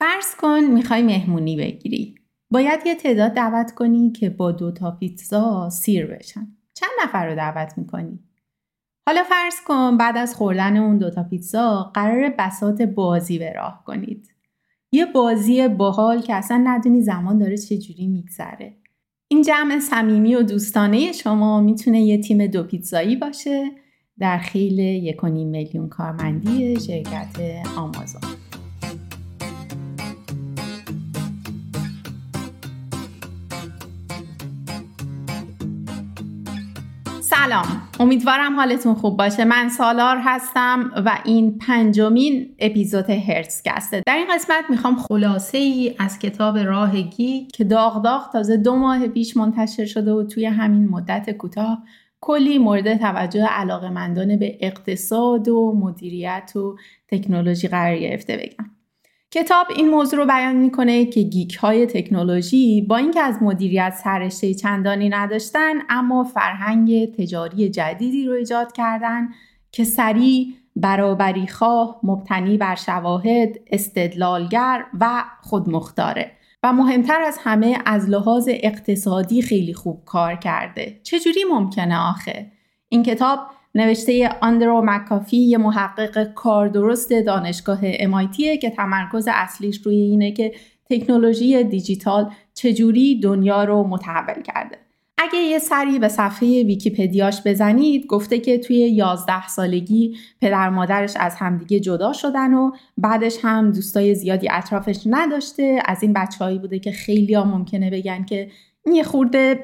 فرض کن می‌خوای مهمونی بگیری. باید یه تعداد دعوت کنی که با دو تا پیتزا سیر بشن. چند نفر رو دعوت می‌کنی؟ حالا فرض کن بعد از خوردن اون دوتا پیتزا قرار بسات بازی به راه کنید. یه بازی باحال که اصلا ندونی زمان داره چجوری میگذره. این جمع صمیمی و دوستانه شما می‌تونه یه تیم دو پیتزایی باشه در خیل یک میلیون کارمندی شرکت آمازون. سلام. امیدوارم حالتون خوب باشه. من سالار هستم و این پنجمین اپیزود هرتزکسته در این قسمت می‌خوام خلاصه ای از کتاب راه گی که داغ داغ تازه دو ماه پیش منتشر شده و توی همین مدت کوتاه کلی مورد توجه علاقه به اقتصاد و مدیریت و تکنولوژی قرار گرفته بگم. کتاب این موضوع رو بیان می‌کنه که گیک های تکنولوژی با اینکه از مدیریت سرشته چندانی نداشتن اما فرهنگ تجاری جدیدی رو ایجاد کردن که سریع برابری خواه مبتنی بر شواهد استدلالگر و خودمختاره. و مهمتر از همه از لحاظ اقتصادی خیلی خوب کار کرده. چجوری ممکنه آخه؟ این کتاب نوشته آندرو مکافی یه محقق کار درست دانشگاه MIT که تمرکز اصلیش روی اینه که تکنولوژی دیجیتال چجوری دنیا رو متحول کرده. اگه یه سری به صفحه ویکیپدیاش بزنید گفته که توی 11 سالگی پدر مادرش از همدیگه جدا شدن و بعدش هم دوستای زیادی اطرافش نداشته از این بچههایی بوده که خیلی ها ممکنه بگن که یه خورده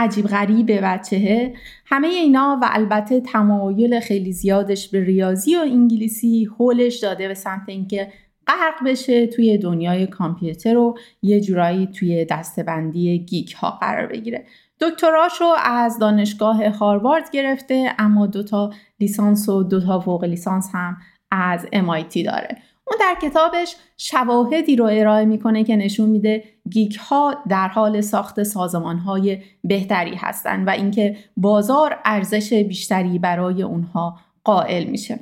عجیب غریب بچهه همه اینا و البته تمایل خیلی زیادش به ریاضی و انگلیسی هولش داده به سمت اینکه غرق بشه توی دنیای کامپیوتر و یه جورایی توی دستبندی گیک ها قرار بگیره. دکتراشو از دانشگاه هاروارد گرفته اما دوتا لیسانس و دوتا فوق لیسانس هم از MIT داره. اون در کتابش شواهدی رو ارائه می‌کنه که نشون میده گیک ها در حال ساخت سازمان های بهتری هستند و اینکه بازار ارزش بیشتری برای اونها قائل میشه.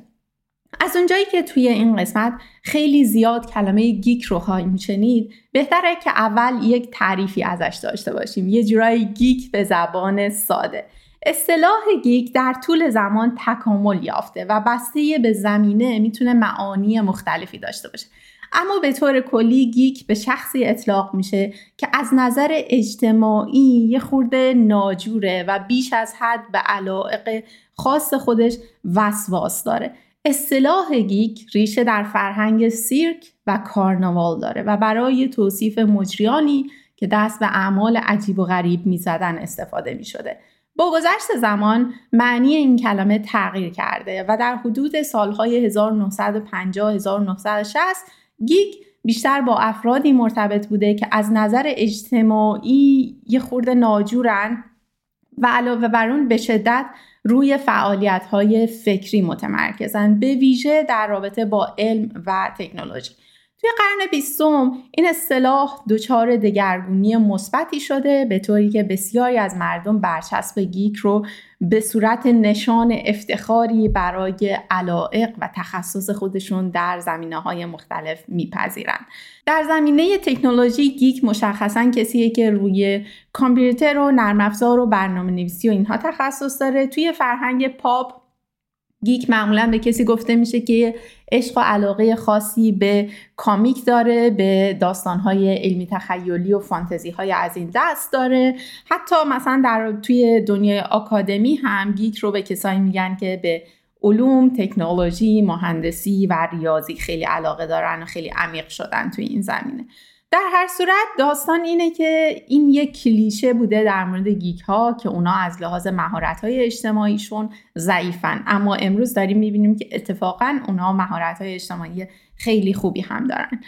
از اونجایی که توی این قسمت خیلی زیاد کلمه گیک رو خواهیم شنید بهتره که اول یک تعریفی ازش داشته باشیم. یه جورایی گیک به زبان ساده. اصطلاح گیک در طول زمان تکامل یافته و بسته به زمینه می‌تونه معانی مختلفی داشته باشه. اما به طور کلی گیک به شخصی اطلاق میشه که از نظر اجتماعی یه خورده ناجوره و بیش از حد به علاقه خاص خودش وسواس داره. اصطلاح گیک ریشه در فرهنگ سیرک و کارناوال داره و برای توصیف مجریانی که دست به اعمال عجیب و غریب می‌زدن استفاده می‌شده. با گذشت زمان معنی این کلمه تغییر کرده و در حدود سالهای 1950-1960 گیگ بیشتر با افرادی مرتبط بوده که از نظر اجتماعی یه خورده ناجورن و علاوه بر اون به شدت روی فعالیت های فکری متمرکزن به ویژه در رابطه با علم و تکنولوژی. توی قرن بیستم این اصطلاح دچار دگرگونی مثبتی شده به طوری که بسیاری از مردم برچسب گیک رو به صورت نشان افتخاری برای علائق و تخصص خودشون در زمینه های مختلف میپذیرند. در زمینه تکنولوژی گیک مشخصا کسیه که روی کامپیوتر و نرم افزار و برنامه نویسی و اینها تخصص داره توی فرهنگ پاپ گیک معمولا به کسی گفته میشه که عشق و علاقه خاصی به کامیک داره به داستانهای علمی تخیلی و فانتزی های از این دست داره. حتی مثلا در توی دنیای آکادمی هم گیک رو به کسایی میگن که به علوم، تکنولوژی، مهندسی و ریاضی خیلی علاقه دارن و خیلی عمیق شدن توی این زمینه. در هر صورت داستان اینه که این یک کلیشه بوده در مورد گیک ها که اونا از لحاظ مهارت های اجتماعیشون ضعیفن. اما امروز داریم می‌بینیم که اتفاقا اونا مهارت های اجتماعی خیلی خوبی هم دارن.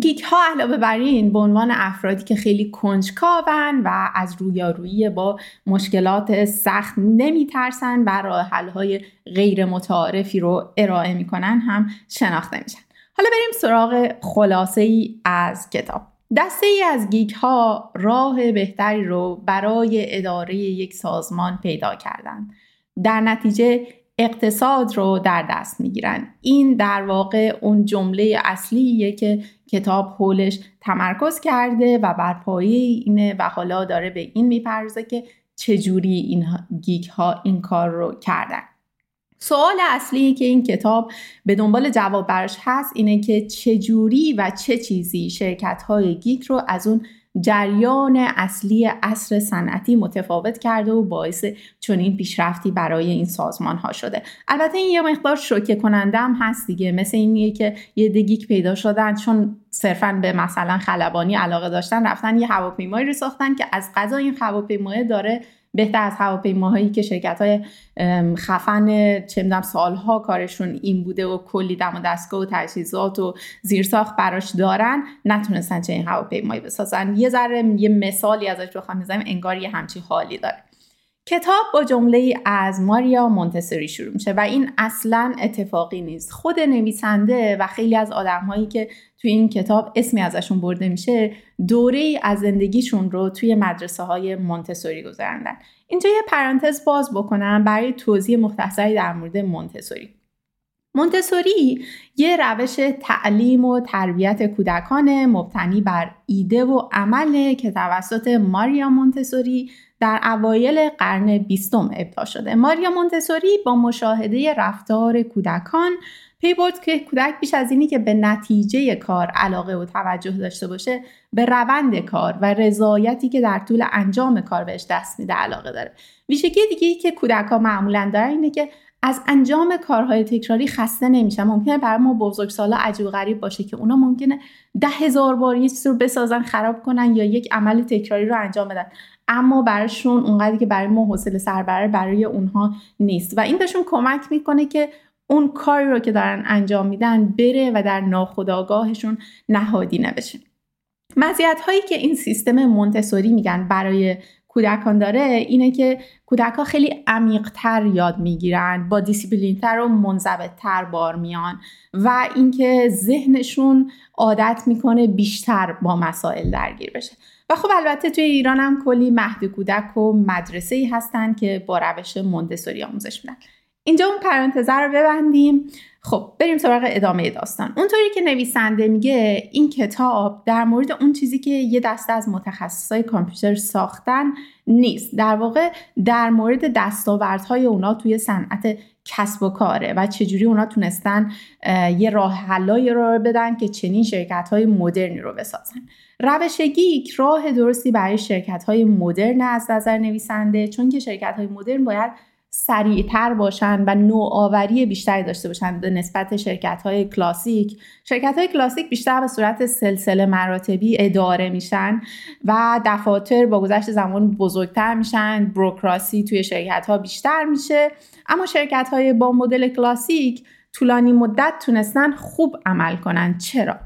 گیک ها علاوه بر این به عنوان افرادی که خیلی کنجکاون و از رویارویی با مشکلات سخت نمیترسن و راه حل های غیر متعارفی رو ارائه می‌کنن هم شناخته میشن. حالا بریم سراغ خلاصه ای از کتاب. دسته ای از گیک ها راه بهتری رو برای اداره یک سازمان پیدا کردند. در نتیجه اقتصاد رو در دست می‌گیرن. این در واقع اون جمله اصلیه که کتاب حولش تمرکز کرده و بر پایه اینه و حالا داره به این میپرزه که چجوری این گیک ها این کار رو کردن. سوال اصلی که این کتاب به دنبال جواب براش هست اینه که چجوری و چه چیزی شرکت های گیک رو از اون جریان اصلی عصر صنعتی متفاوت کرده و باعث چنین پیشرفتی برای این سازمان ها شده. البته این یه مقدار شوکه کننده هم هست دیگه. مثل اینیه که یه دگیک پیدا شدن چون صرفا به مثلا خلبانی علاقه داشتن رفتن یه هواپیمایی رو ساختن که از قضا این هواپیمای داره بهتر از هواپیماهایی که شرکت های خفن چه سالها کارشون این بوده و کلی دم و دستگاه و تجهیزات و زیرساخت براش دارن نتونستن چه این هواپیمایی بسازن. یه ذره یه مثالی ازش بخوام بزنیم انگار یه همچی حالی داره. کتاب با جمله از ماریا مونتسوری شروع میشه و این اصلا اتفاقی نیست. خود نویسنده و خیلی از آدمهایی که توی این کتاب اسمی ازشون برده میشه دوره از زندگیشون رو توی مدرسه های مونتسوری گذراندن. اینجا یه پرانتز باز بکنم برای توضیح مختصری در مورد مونتسوری. مونتسوری یه روش تعلیم و تربیت کودکان مبتنی بر ایده و عمله که توسط ماریا مونتسوری در اوایل قرن بیستم ابدا شده. ماریا مونتسوری با مشاهده رفتار کودکان پی برد که کودک بیش از اینی که به نتیجه کار علاقه و توجه داشته باشه به روند کار و رضایتی که در طول انجام کار بهش دست میده علاقه داره. ویژگی دیگه ای که کودک ها معمولا دارن اینه که از انجام کارهای تکراری خسته نمیشن. ممکنه برای ما بزرگسالا عجیب غریب باشه که اونا ممکنه ده هزار بار یه چیز رو بسازن خراب کنن یا یک عمل تکراری رو انجام بدن. اما براشون اونقدری که برای ما حوصله سربره برای اونها نیست. و این بهشون کمک می‌کنه که اون کاری رو که دارن انجام میدن بره و در ناخودآگاهشون نهادینه بشه. مزیت هایی که این سیستم مونتسوری میگن برای کودکان داره اینه که کودک ها خیلی عمیقتر یاد می‌گیرن با دیسیپلینتر و منضبطتر بار میان و اینکه ذهنشون عادت می‌کنه بیشتر با مسائل درگیر بشه. و خب البته توی ایران هم کلی مهد کودک و مدرسه ای هستن که با روش مونتسوری آموزش میدن. اینجا اون پرانتزه رو ببندیم. خب بریم سراغ ادامه داستان. اونطوری که نویسنده میگه این کتاب در مورد اون چیزی که یه دسته از متخصصای کامپیوتر ساختن نیست. در واقع در مورد دستاوردهای اونا توی صنعت کسب و کاره و چجوری اونا تونستن یه راه حلایی رو بدن که چنین شرکت های مدرنی رو بسازن. روش گیک راه درستی برای شرکت های مدرن از نظر نویسنده چون که شرکت های مدرن باید سریعتر باشن و نوآوری بیشتری داشته باشن به نسبت شرکت های کلاسیک. شرکت های کلاسیک بیشتر به صورت سلسله مراتبی اداره میشن و دفاتر با گذشت زمان بزرگتر میشن. بروکراسی توی شرکت ها بیشتر میشه. اما شرکت های با مدل کلاسیک طولانی مدت تونستن خوب عمل کنن. چرا؟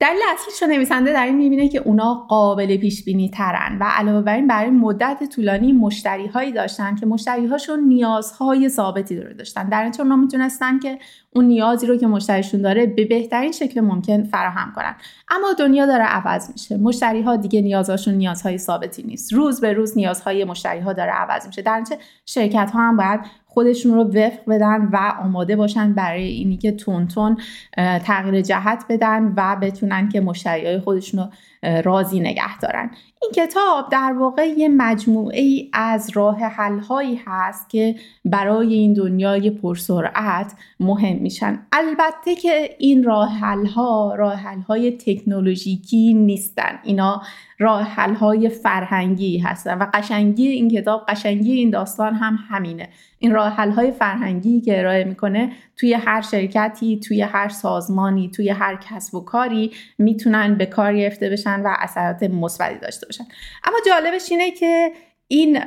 دلیل اصلیش رو نویسنده در این می‌بینه که اونا قابل پیش بینی ترن و علاوه بر این برای مدت طولانی مشتری هایی داشتن که مشتری هاشون نیازهای ثابتی داره داشتن. در این اونا می‌تونستن که اون نیازی رو که مشتریشون داره به بهترین شکل ممکن فراهم کنن. اما دنیا داره عوض میشه. مشتری ها دیگه نیازهاشون نیازهای ثابتی نیست. روز به روز نیازهای مشتری ها داره عوض میشه. در شرکت ها هم باید خودشون رو وفق بدن و آماده باشن برای اینی که تون تون تغییر جهت بدن و بتونن که مشتری های خودشون رو راضی نگه دارن. این کتاب در واقع یه مجموعه ای از راه حل هایی هست که برای این دنیای پرسرعت مهم میشن. البته که این راه حل ها راه حل های تکنولوژیکی نیستن. اینا راه حل های فرهنگی هستن و قشنگی این کتاب قشنگی این داستان هم همینه. این راه حل های فرهنگی که ارائه می‌کنه توی هر شرکتی توی هر سازمانی توی هر کسب و کاری می‌تونن به کار گرفته بشن و اثرات مثبتی داشته باشن. اما جالبش اینه که این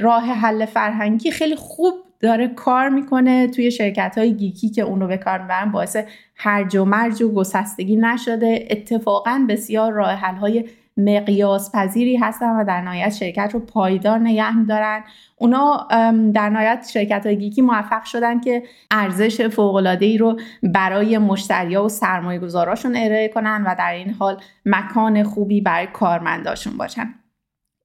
راه حل فرهنگی خیلی خوب داره کار می‌کنه توی شرکت های گیکی که اون رو به کار می‌برن. باعث هرج و مرج و گسستگی نشده. اتفاقا بسیار راه حل های مقیاس پذیری هستن و در نهایت شرکت رو پایدار نگه میدارن. اونا در نهایت شرکت های گیکی موفق شدن که ارزش فوق ای رو برای مشتریا و سرمایه گذاراشون ارائه کنن و در این حال مکان خوبی برای کارمنداشون باشن.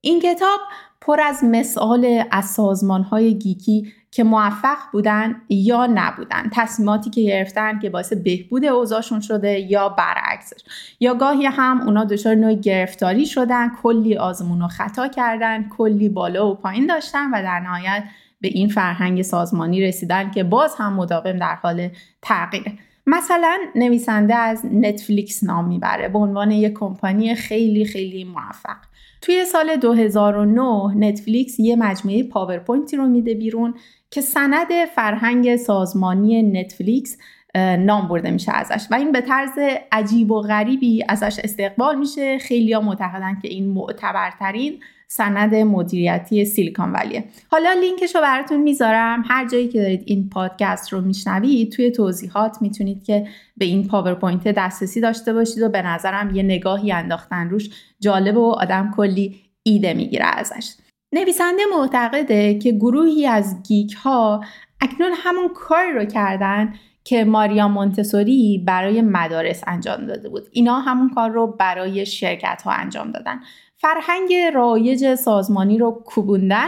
این کتاب پر از مثال از سازمان های گیکی که موفق بودن یا نبودن تصمیماتی که گرفتن که باعث بهبود اوضاعشون شده یا برعکسش یا گاهی هم اونا دچار نوع گرفتاری شدن کلی آزمون و خطا کردن کلی بالا و پایین داشتن و در نهایت به این فرهنگ سازمانی رسیدن که باز هم مداوم در حال تغییره. مثلا نویسنده از نتفلیکس نام می‌بره به عنوان یک کمپانی خیلی خیلی موفق. توی سال 2009 نتفلیکس یه مجموعه پاورپوینتی رو میده بیرون که سند فرهنگ سازمانی نتفلیکس نام برده میشه ازش و این به طرز عجیب و غریبی ازش استقبال میشه. خیلی ها معتقدن که این معتبرترین سند مدیریتی سیلیکون ولیه حالا لینکش رو براتون می‌ذارم. هر جایی که دارید این پادکست رو میشنوید توی توضیحات می‌تونید که به این پاورپوینت دسترسی داشته باشید و به نظرم یه نگاهی انداختن روش جالبه و آدم کلی ایده می‌گیره ازش. نویسنده معتقده که گروهی از گیک ها اکنون همون کار رو کردن که ماریا مونتسوری برای مدارس انجام داده بود. اینا همون کار رو برای شرکت ها انجام دادن. فرهنگ رایج سازمانی رو کوبوندن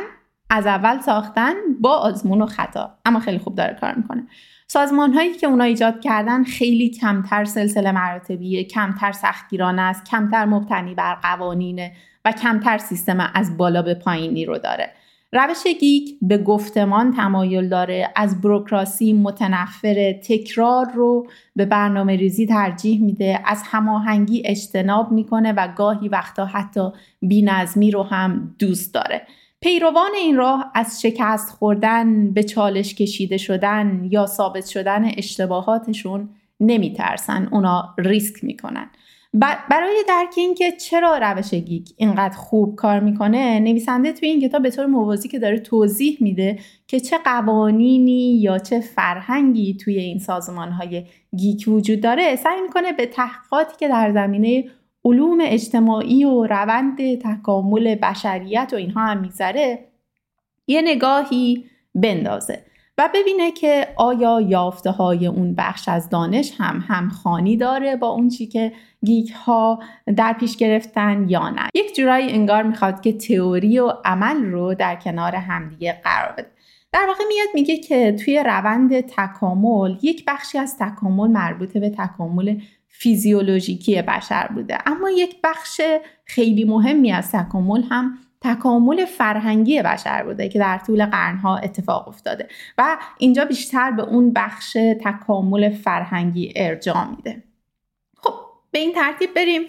از اول ساختن با آزمون و خطا. اما خیلی خوب داره کار می‌کنه. سازمان هایی که اونا ایجاد کردن خیلی کمتر سلسله مراتبیه کمتر سختگیرانه است کمتر مبتنی بر قوانینه و کمتر سیستم از بالا به پایینی رو داره. روش گیک به گفتمان تمایل داره از بروکراسی متنفر تکرار رو به برنامه ریزی ترجیح میده از هماهنگی اجتناب می‌کنه و گاهی وقتا حتی بینظمی رو هم دوست داره. پیروان این راه از شکست خوردن به چالش کشیده شدن یا ثابت شدن اشتباهاتشون نمیترسن اونا ریسک می‌کنن. برای درک اینکه چرا روش گیک اینقدر خوب کار می‌کنه نویسنده توی این کتاب به طور موازی که داره توضیح میده که چه قوانینی یا چه فرهنگی توی این سازمان های گیک وجود داره سعی می‌کنه به تحقیقاتی که در زمینه علوم اجتماعی و روند تکامل بشریت و اینها هم میگذره یه نگاهی بندازه. و ببینه که آیا یافته های اون بخش از دانش هم همخانی داره با اون چی که گیک ها در پیش گرفتن یا نه. یک جورایی انگار می‌خواد که تئوری و عمل رو در کنار همدیگه قرار بده. در واقع میاد میگه که توی روند تکامل یک بخشی از تکامل مربوط به تکامل فیزیولوژیکی بشر بوده. اما یک بخش خیلی مهمی از تکامل هم تکامل فرهنگی بشر بوده که در طول قرنها اتفاق افتاده و اینجا بیشتر به اون بخش تکامل فرهنگی ارجاع میده. خب به این ترتیب بریم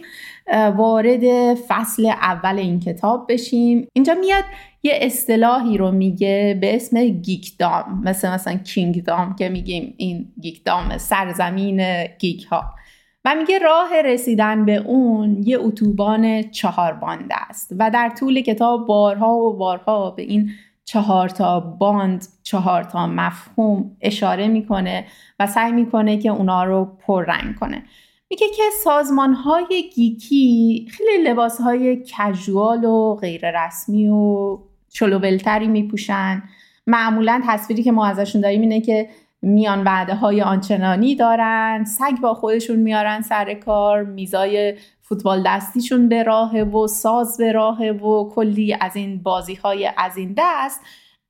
وارد فصل اول این کتاب بشیم. اینجا میاد یه اصطلاحی رو میگه به اسم گیکدام مثل مثلا کینگدام که میگیم این گیکدام سرزمین گیک ها و میگه راه رسیدن به اون یه اتوبان چهار بانده است و در طول کتاب بارها و بارها به این چهار تا باند چهار تا مفهوم اشاره می‌کنه و سعی می‌کنه که اونا رو پررنگ کنه. میگه که سازمان های گیکی خیلی لباس های کژوال و غیر رسمی و چلوبلتری میپوشن. معمولا تصویری که ما ازشون داریم اینه که میان وعده های آنچنانی دارن سگ با خودشون میارن سر کار میزای فوتبال دستیشون به راه و ساز به راه و کلی از این بازی های از این دست.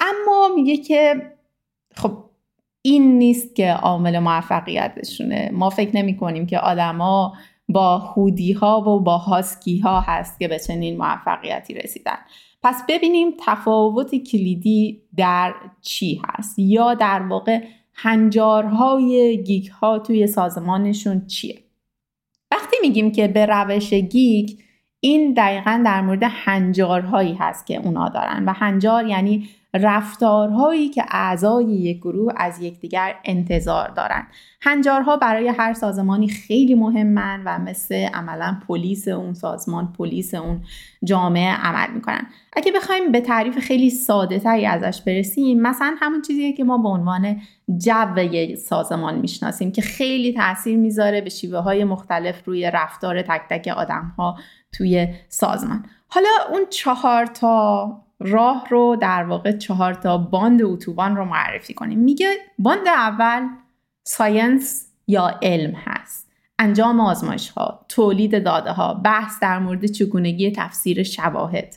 اما میگه که خب این نیست که عامل موفقیتشونه. ما فکر نمی کنیم که آدما با هودی ها و با هاسکی ها هست که به چنین موفقیتی رسیدن. پس ببینیم تفاوت کلیدی در چی هست یا در واقع هنجارهای گیک ها توی سازمانشون چیه؟ وقتی میگیم که به روش گیک این دقیقا در مورد هنجارهایی هست که اونا دارن. و هنجار یعنی رفتارهایی که اعضای یک گروه از یکدیگر انتظار دارن هنجارها برای هر سازمانی خیلی مهمن و مثل عملا پلیس اون سازمان پلیس اون جامعه عمل می‌کنن. اگه بخوایم به تعریف خیلی ساده تری ازش برسیم مثلا همون چیزیه که ما به عنوان جو سازمان می‌شناسیم که خیلی تاثیر می‌ذاره به شیوه های مختلف روی رفتار تک تک آدم ها توی سازمان. حالا اون چهار تا راه رو در واقع چهار تا باند اتوبان رو معرفی کنیم. میگه باند اول science یا علم هست. انجام آزمایش ها تولید داده ها بحث در مورد چگونگی تفسیر شواهد.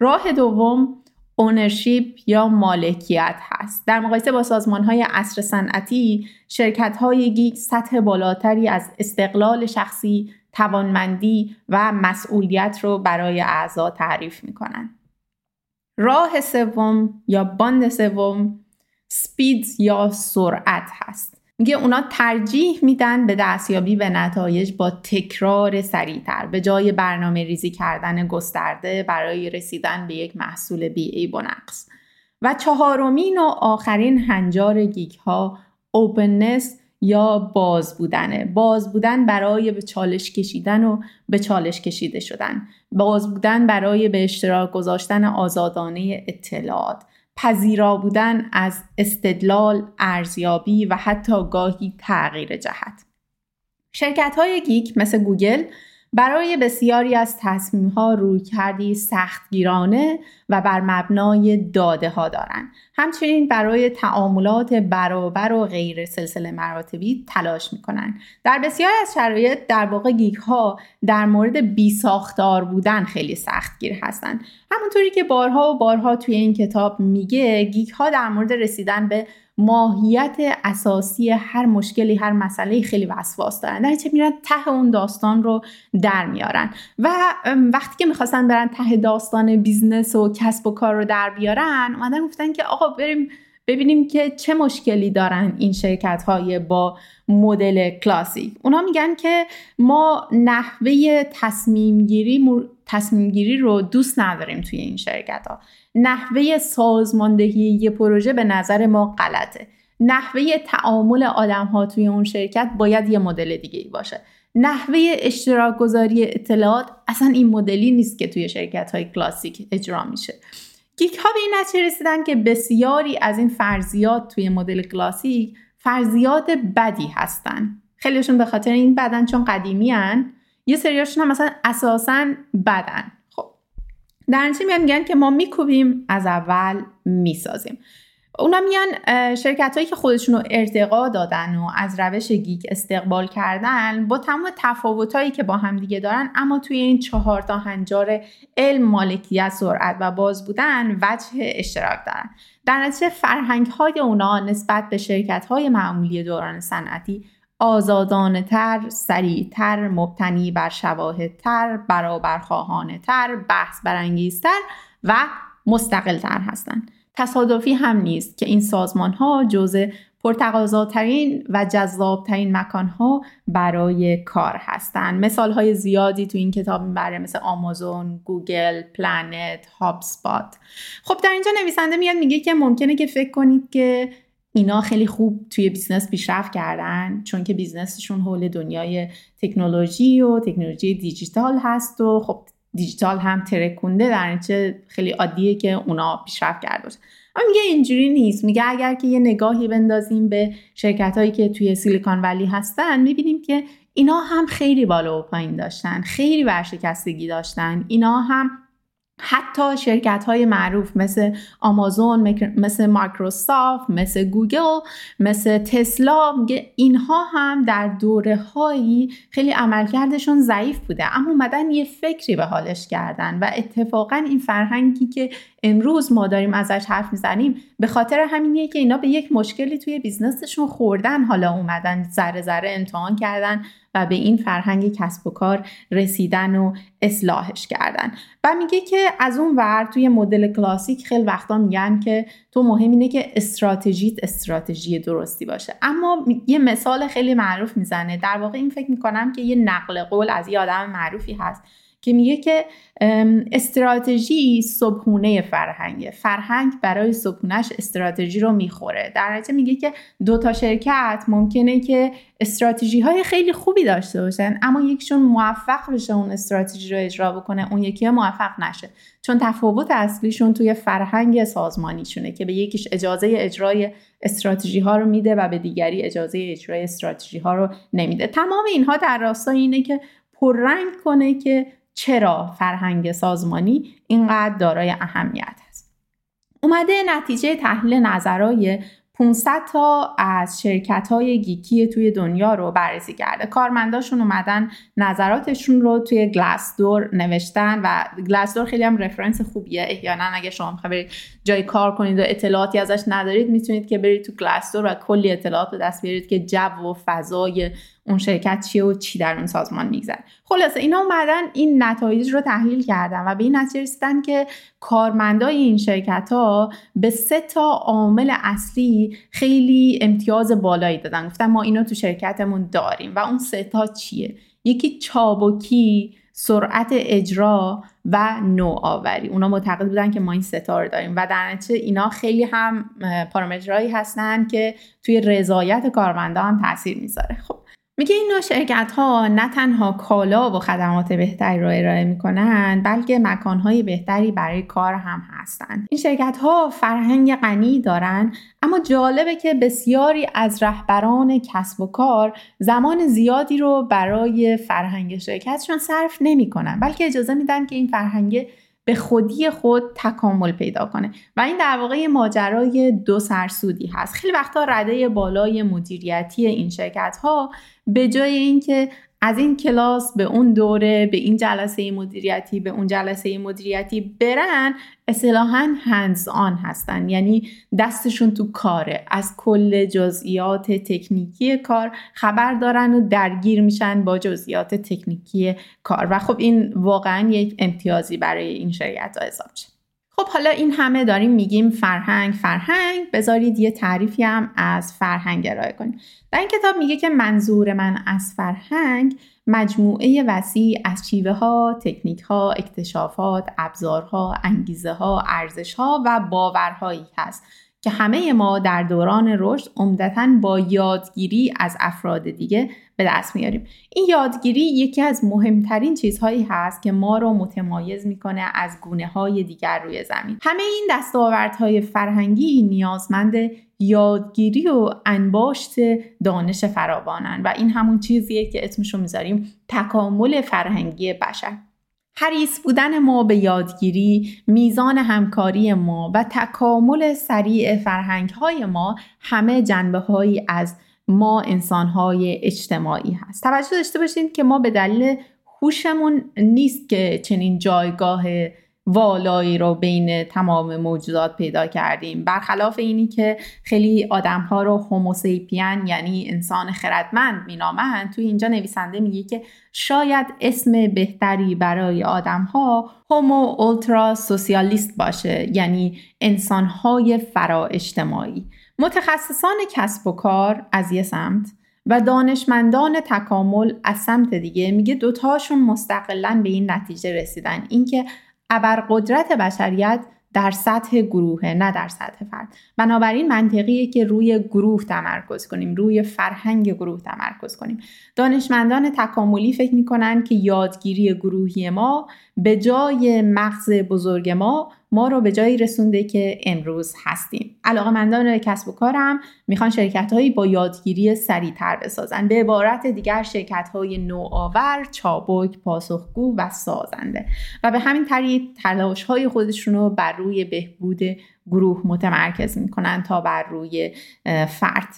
راه دوم ownership یا مالکیت هست. در مقایسه با سازمان های عصر صنعتی شرکت های گیک سطح بالاتری از استقلال شخصی توانمندی و مسئولیت رو برای اعضا تعریف می‌کنن. راه سوم یا باند سوم speed یا سرعت هست. میگه اونا ترجیح میدن به دستیابی به نتایج با تکرار سریعتر به جای برنامه ریزی کردن گسترده برای رسیدن به یک محصول بی نقص و چهارمین و آخرین هنجار گیک ها openness یا باز بودنه. باز بودن برای به چالش کشیدن و به چالش کشیده شدن. باز بودن برای به اشتراک گذاشتن آزادانه اطلاعات. پذیرا بودن از استدلال، ارزیابی و حتی گاهی تغییر جهت. شرکت های گیک مثل گوگل برای بسیاری از تصمیم ها رویکردی سختگیرانه و بر مبنای داده ها دارند. همچنین برای تعاملات برابر و غیر سلسله مراتبی تلاش می‌کنن. در بسیاری از شرایط در واقع گیک ها در مورد بی ساختار بودن خیلی سختگیر هستند. همونطوری که بارها و بارها توی این کتاب میگه گیک ها در مورد رسیدن به ماهیت اساسی هر مشکلی هر مسئله خیلی وسواس دارن. در چه میرن؟ ته اون داستان رو در میارن. و وقتی که می‌خواستن برن ته داستان business و کسب و کار رو در بیارن اومدن گفتن که آقا بریم ببینیم که چه مشکلی دارن این شرکت های با مدل کلاسیک. اونا میگن که ما نحوه تصمیم گیری, تصمیم گیری رو دوست نداریم توی این شرکت ها نحوه سازماندهی یه پروژه به نظر ما غلطه. نحوه تعامل آدم ها توی اون شرکت باید یه مدل دیگه ای باشه. نحوه اشتراک گذاری اطلاعات اصلا این مدلی نیست که توی شرکت های کلاسیک اجرا میشه. گیک ها به این نتیجه رسیدن که بسیاری از این فرضیات توی مدل کلاسیک فرضیات بدی هستن. خیلیشون به خاطر این بدن چون قدیمی هن. یه سریاشون هم مثلا اساسا بدن. در نتیجه میگن که ما میکوبیم از اول می‌سازیم. اونا میان شرکت هایی که خودشون رو ارتقا دادن و از روش گیک استقبال کردن با تمام تفاوت هایی که با هم دیگه دارن اما توی این چهار تا هنجار علم مالکیت سرعت و باز بودن وجه اشتراک دارن. در نتیجه فرهنگ های اونا نسبت به شرکت های معمولی دوران صنعتی آزادانه تر، سریعتر، مبتنی بر شواهدتر، برابرخواهانه تر، بحث برانگیزتر و مستقل تر هستند. تصادفی هم نیست که این سازمان ها جزء پرتقاضاترین و جذابترین مکان ها برای کار هستند. مثال های زیادی تو این کتاب می‌بره مثل آمازون، گوگل، پلنت، هاب‌اسپات. خب در اینجا نویسنده میاد میگه که ممکنه که فکر کنید که اینا خیلی خوب توی بیزنس پیشرفت کردن چون که بیزنسشون حول دنیای تکنولوژی و تکنولوژی دیجیتال هست و خب دیجیتال هم ترکونده در نتیجه خیلی عادیه که اونا پیشرفت کرده باشه. اما میگه اینجوری نیست. میگه اگر که یه نگاهی بندازیم به شرکت هایی که توی سیلیکان ولی هستن می‌بینیم که اینا هم خیلی بالا و پایین داشتن خیلی ورشکستگی داشتن. اینا هم حتی شرکت های معروف مثل آمازون مثل مایکروسافت مثل گوگل مثل تسلا اینها هم در دوره هایی خیلی عملکردشون ضعیف بوده اما اومدن یه فکری به حالش کردن و اتفاقا این فرهنگی که امروز ما داریم ازش حرف می‌زنیم به خاطر همینیه که اینا به یک مشکلی توی بیزنسشون خوردن حالا اومدن ذره ذره امتحان کردن. و به این فرهنگ کسب و کار رسیدن و اصلاحش کردن. و میگه که از اون ور توی مدل کلاسیک خیلی وقتا میگن که تو مهم اینه که استراتژیت استراتژی درستی باشه. اما یه مثال خیلی معروف می‌زنه. در واقع این فکر می‌کنم که یه نقل قول از یه آدم معروفی هست. که میگه که استراتژی صبحونه فرهنگه. فرهنگ برای صبحونهش استراتژی رو می‌خوره. در نتیجه میگه که دو تا شرکت ممکنه که استراتژی های خیلی خوبی داشته باشن اما یکیشون موفق بشه اون استراتژی رو اجرا بکنه اون یکی موفق نشه. چون تفاوت اصلیشون توی فرهنگ سازمانیشونه که به یکیش اجازه اجرای استراتژی ها رو میده و به دیگری اجازه اجرای استراتژی ها رو نمیده. تمام اینها در راستای اینه که پررنگ کنه که چرا فرهنگ سازمانی اینقدر دارای اهمیت هست اومده نتیجه تحلیل نظرهای 500 تا از شرکت های گیکی توی دنیا رو بررسی کرده. کارمنداشون اومدن نظراتشون رو توی گلاسدور نوشتن و گلاسدور خیلی هم رفرنس خوبیه. احیانا اگه شما برید جای کار کنید و اطلاعاتی ازش ندارید می‌تونید که برید تو گلاسدور و کلی اطلاعات به دست بیارید که جو و فضای اون شرکت چیه و چی در اون سازمان میگذره. خلاصه اینا اومدن این نتایج رو تحلیل کردن و به این نتیجه رسیدن که کارمندای این شرکت ها به سه تا عامل اصلی خیلی امتیاز بالایی دادن. گفتن ما اینو تو شرکتمون داریم. و اون سه تا چیه؟ یکی چابکی سرعت اجرا و نوآوری. اونا معتقد بودن که ما این ستا رو داریم. و در نتیجه اینا خیلی هم پارامترهایی هستن که توی رضایت کارمندان هم تاثیر می‌ذاره. خب میگه این نوع شرکت ها نه تنها کالا و خدمات بهتری را ارائه می‌کنن بلکه مکانهای بهتری برای کار هم هستند این شرکت ها فرهنگ غنی دارن اما جالبه که بسیاری از رهبران کسب و کار زمان زیادی رو برای فرهنگ شرکتشون صرف نمی‌کنن بلکه اجازه میدن که این فرهنگ به خودی خود تکامل پیدا کنه. و این در واقع ماجرای دو سرسودی هست. خیلی وقتا رده بالای مدیریتی این شرکت ها به جای اینکه از این کلاس به اون دوره به این جلسه مدیریتی به اون جلسه مدیریتی برن اصطلاحا هنز آن هستن. یعنی دستشون تو کاره. از کل جزئیات تکنیکی کار خبر دارن و درگیر میشن با جزئیات تکنیکی کار. و خب این واقعا یک امتیازی برای این شرکت ها حساب شد خب حالا این همه داریم میگیم فرهنگ فرهنگ. بذارید یه تعریفی هم از فرهنگ ارائه کنیم. در این کتاب میگه که منظور من از فرهنگ مجموعه وسیع از شیوه ها، تکنیک ها، اکتشافات، ابزارها، انگیزه ها، ارزش ها و باورهایی هست. که همه ما در دوران رشد عمدتا با یادگیری از افراد دیگه به دست میاریم. این یادگیری یکی از مهمترین چیزهایی هست که ما رو متمایز می‌کنه از گونه های دیگر روی زمین. همه این دستاوردهای فرهنگی نیازمند یادگیری و انباشت دانش فراوانن و این همون چیزیه که اسمشو می‌ذاریم تکامل فرهنگی بشر. حریص بودن ما به یادگیری، میزان همکاری ما و تکامل سریع فرهنگ های ما همه جنبه هایی از ما انسان های اجتماعی هست. توجه داشته باشید که ما به دلیل هوشمون نیست که چنین جایگاه والایی رو بین تمام موجودات پیدا کردیم. برخلاف اینی که خیلی آدم ها رو هوموسیپین یعنی انسان خردمند مینامند توی اینجا نویسنده میگه که شاید اسم بهتری برای آدم ها هومو اولترا سوسیالیست باشه یعنی انسان های فرا اجتماعی. متخصصان کسب و کار از یه سمت و دانشمندان تکامل از سمت دیگه میگه دوتاشون مستقلا به این نتیجه رسیدن. اینکه ابرقدرت بشریت در سطح گروه نه در سطح فرد. بنابراین منطقیه که روی گروه تمرکز کنیم روی فرهنگ گروه تمرکز کنیم. دانشمندان تکاملی فکر می‌کنن که یادگیری گروهی ما به جای مغز بزرگ ما ما رو به جایی رسونده که امروز هستیم. علاقه مندان کسب و کارم می‌خوان شرکت هایی با یادگیری سریعتر بسازن. به عبارت دیگر شرکت های نوآور چابک پاسخگو و سازنده. و به همین طریق تلاش های خودشون رو بر روی بهبود گروه متمرکز می‌کنن تا بر روی فرد.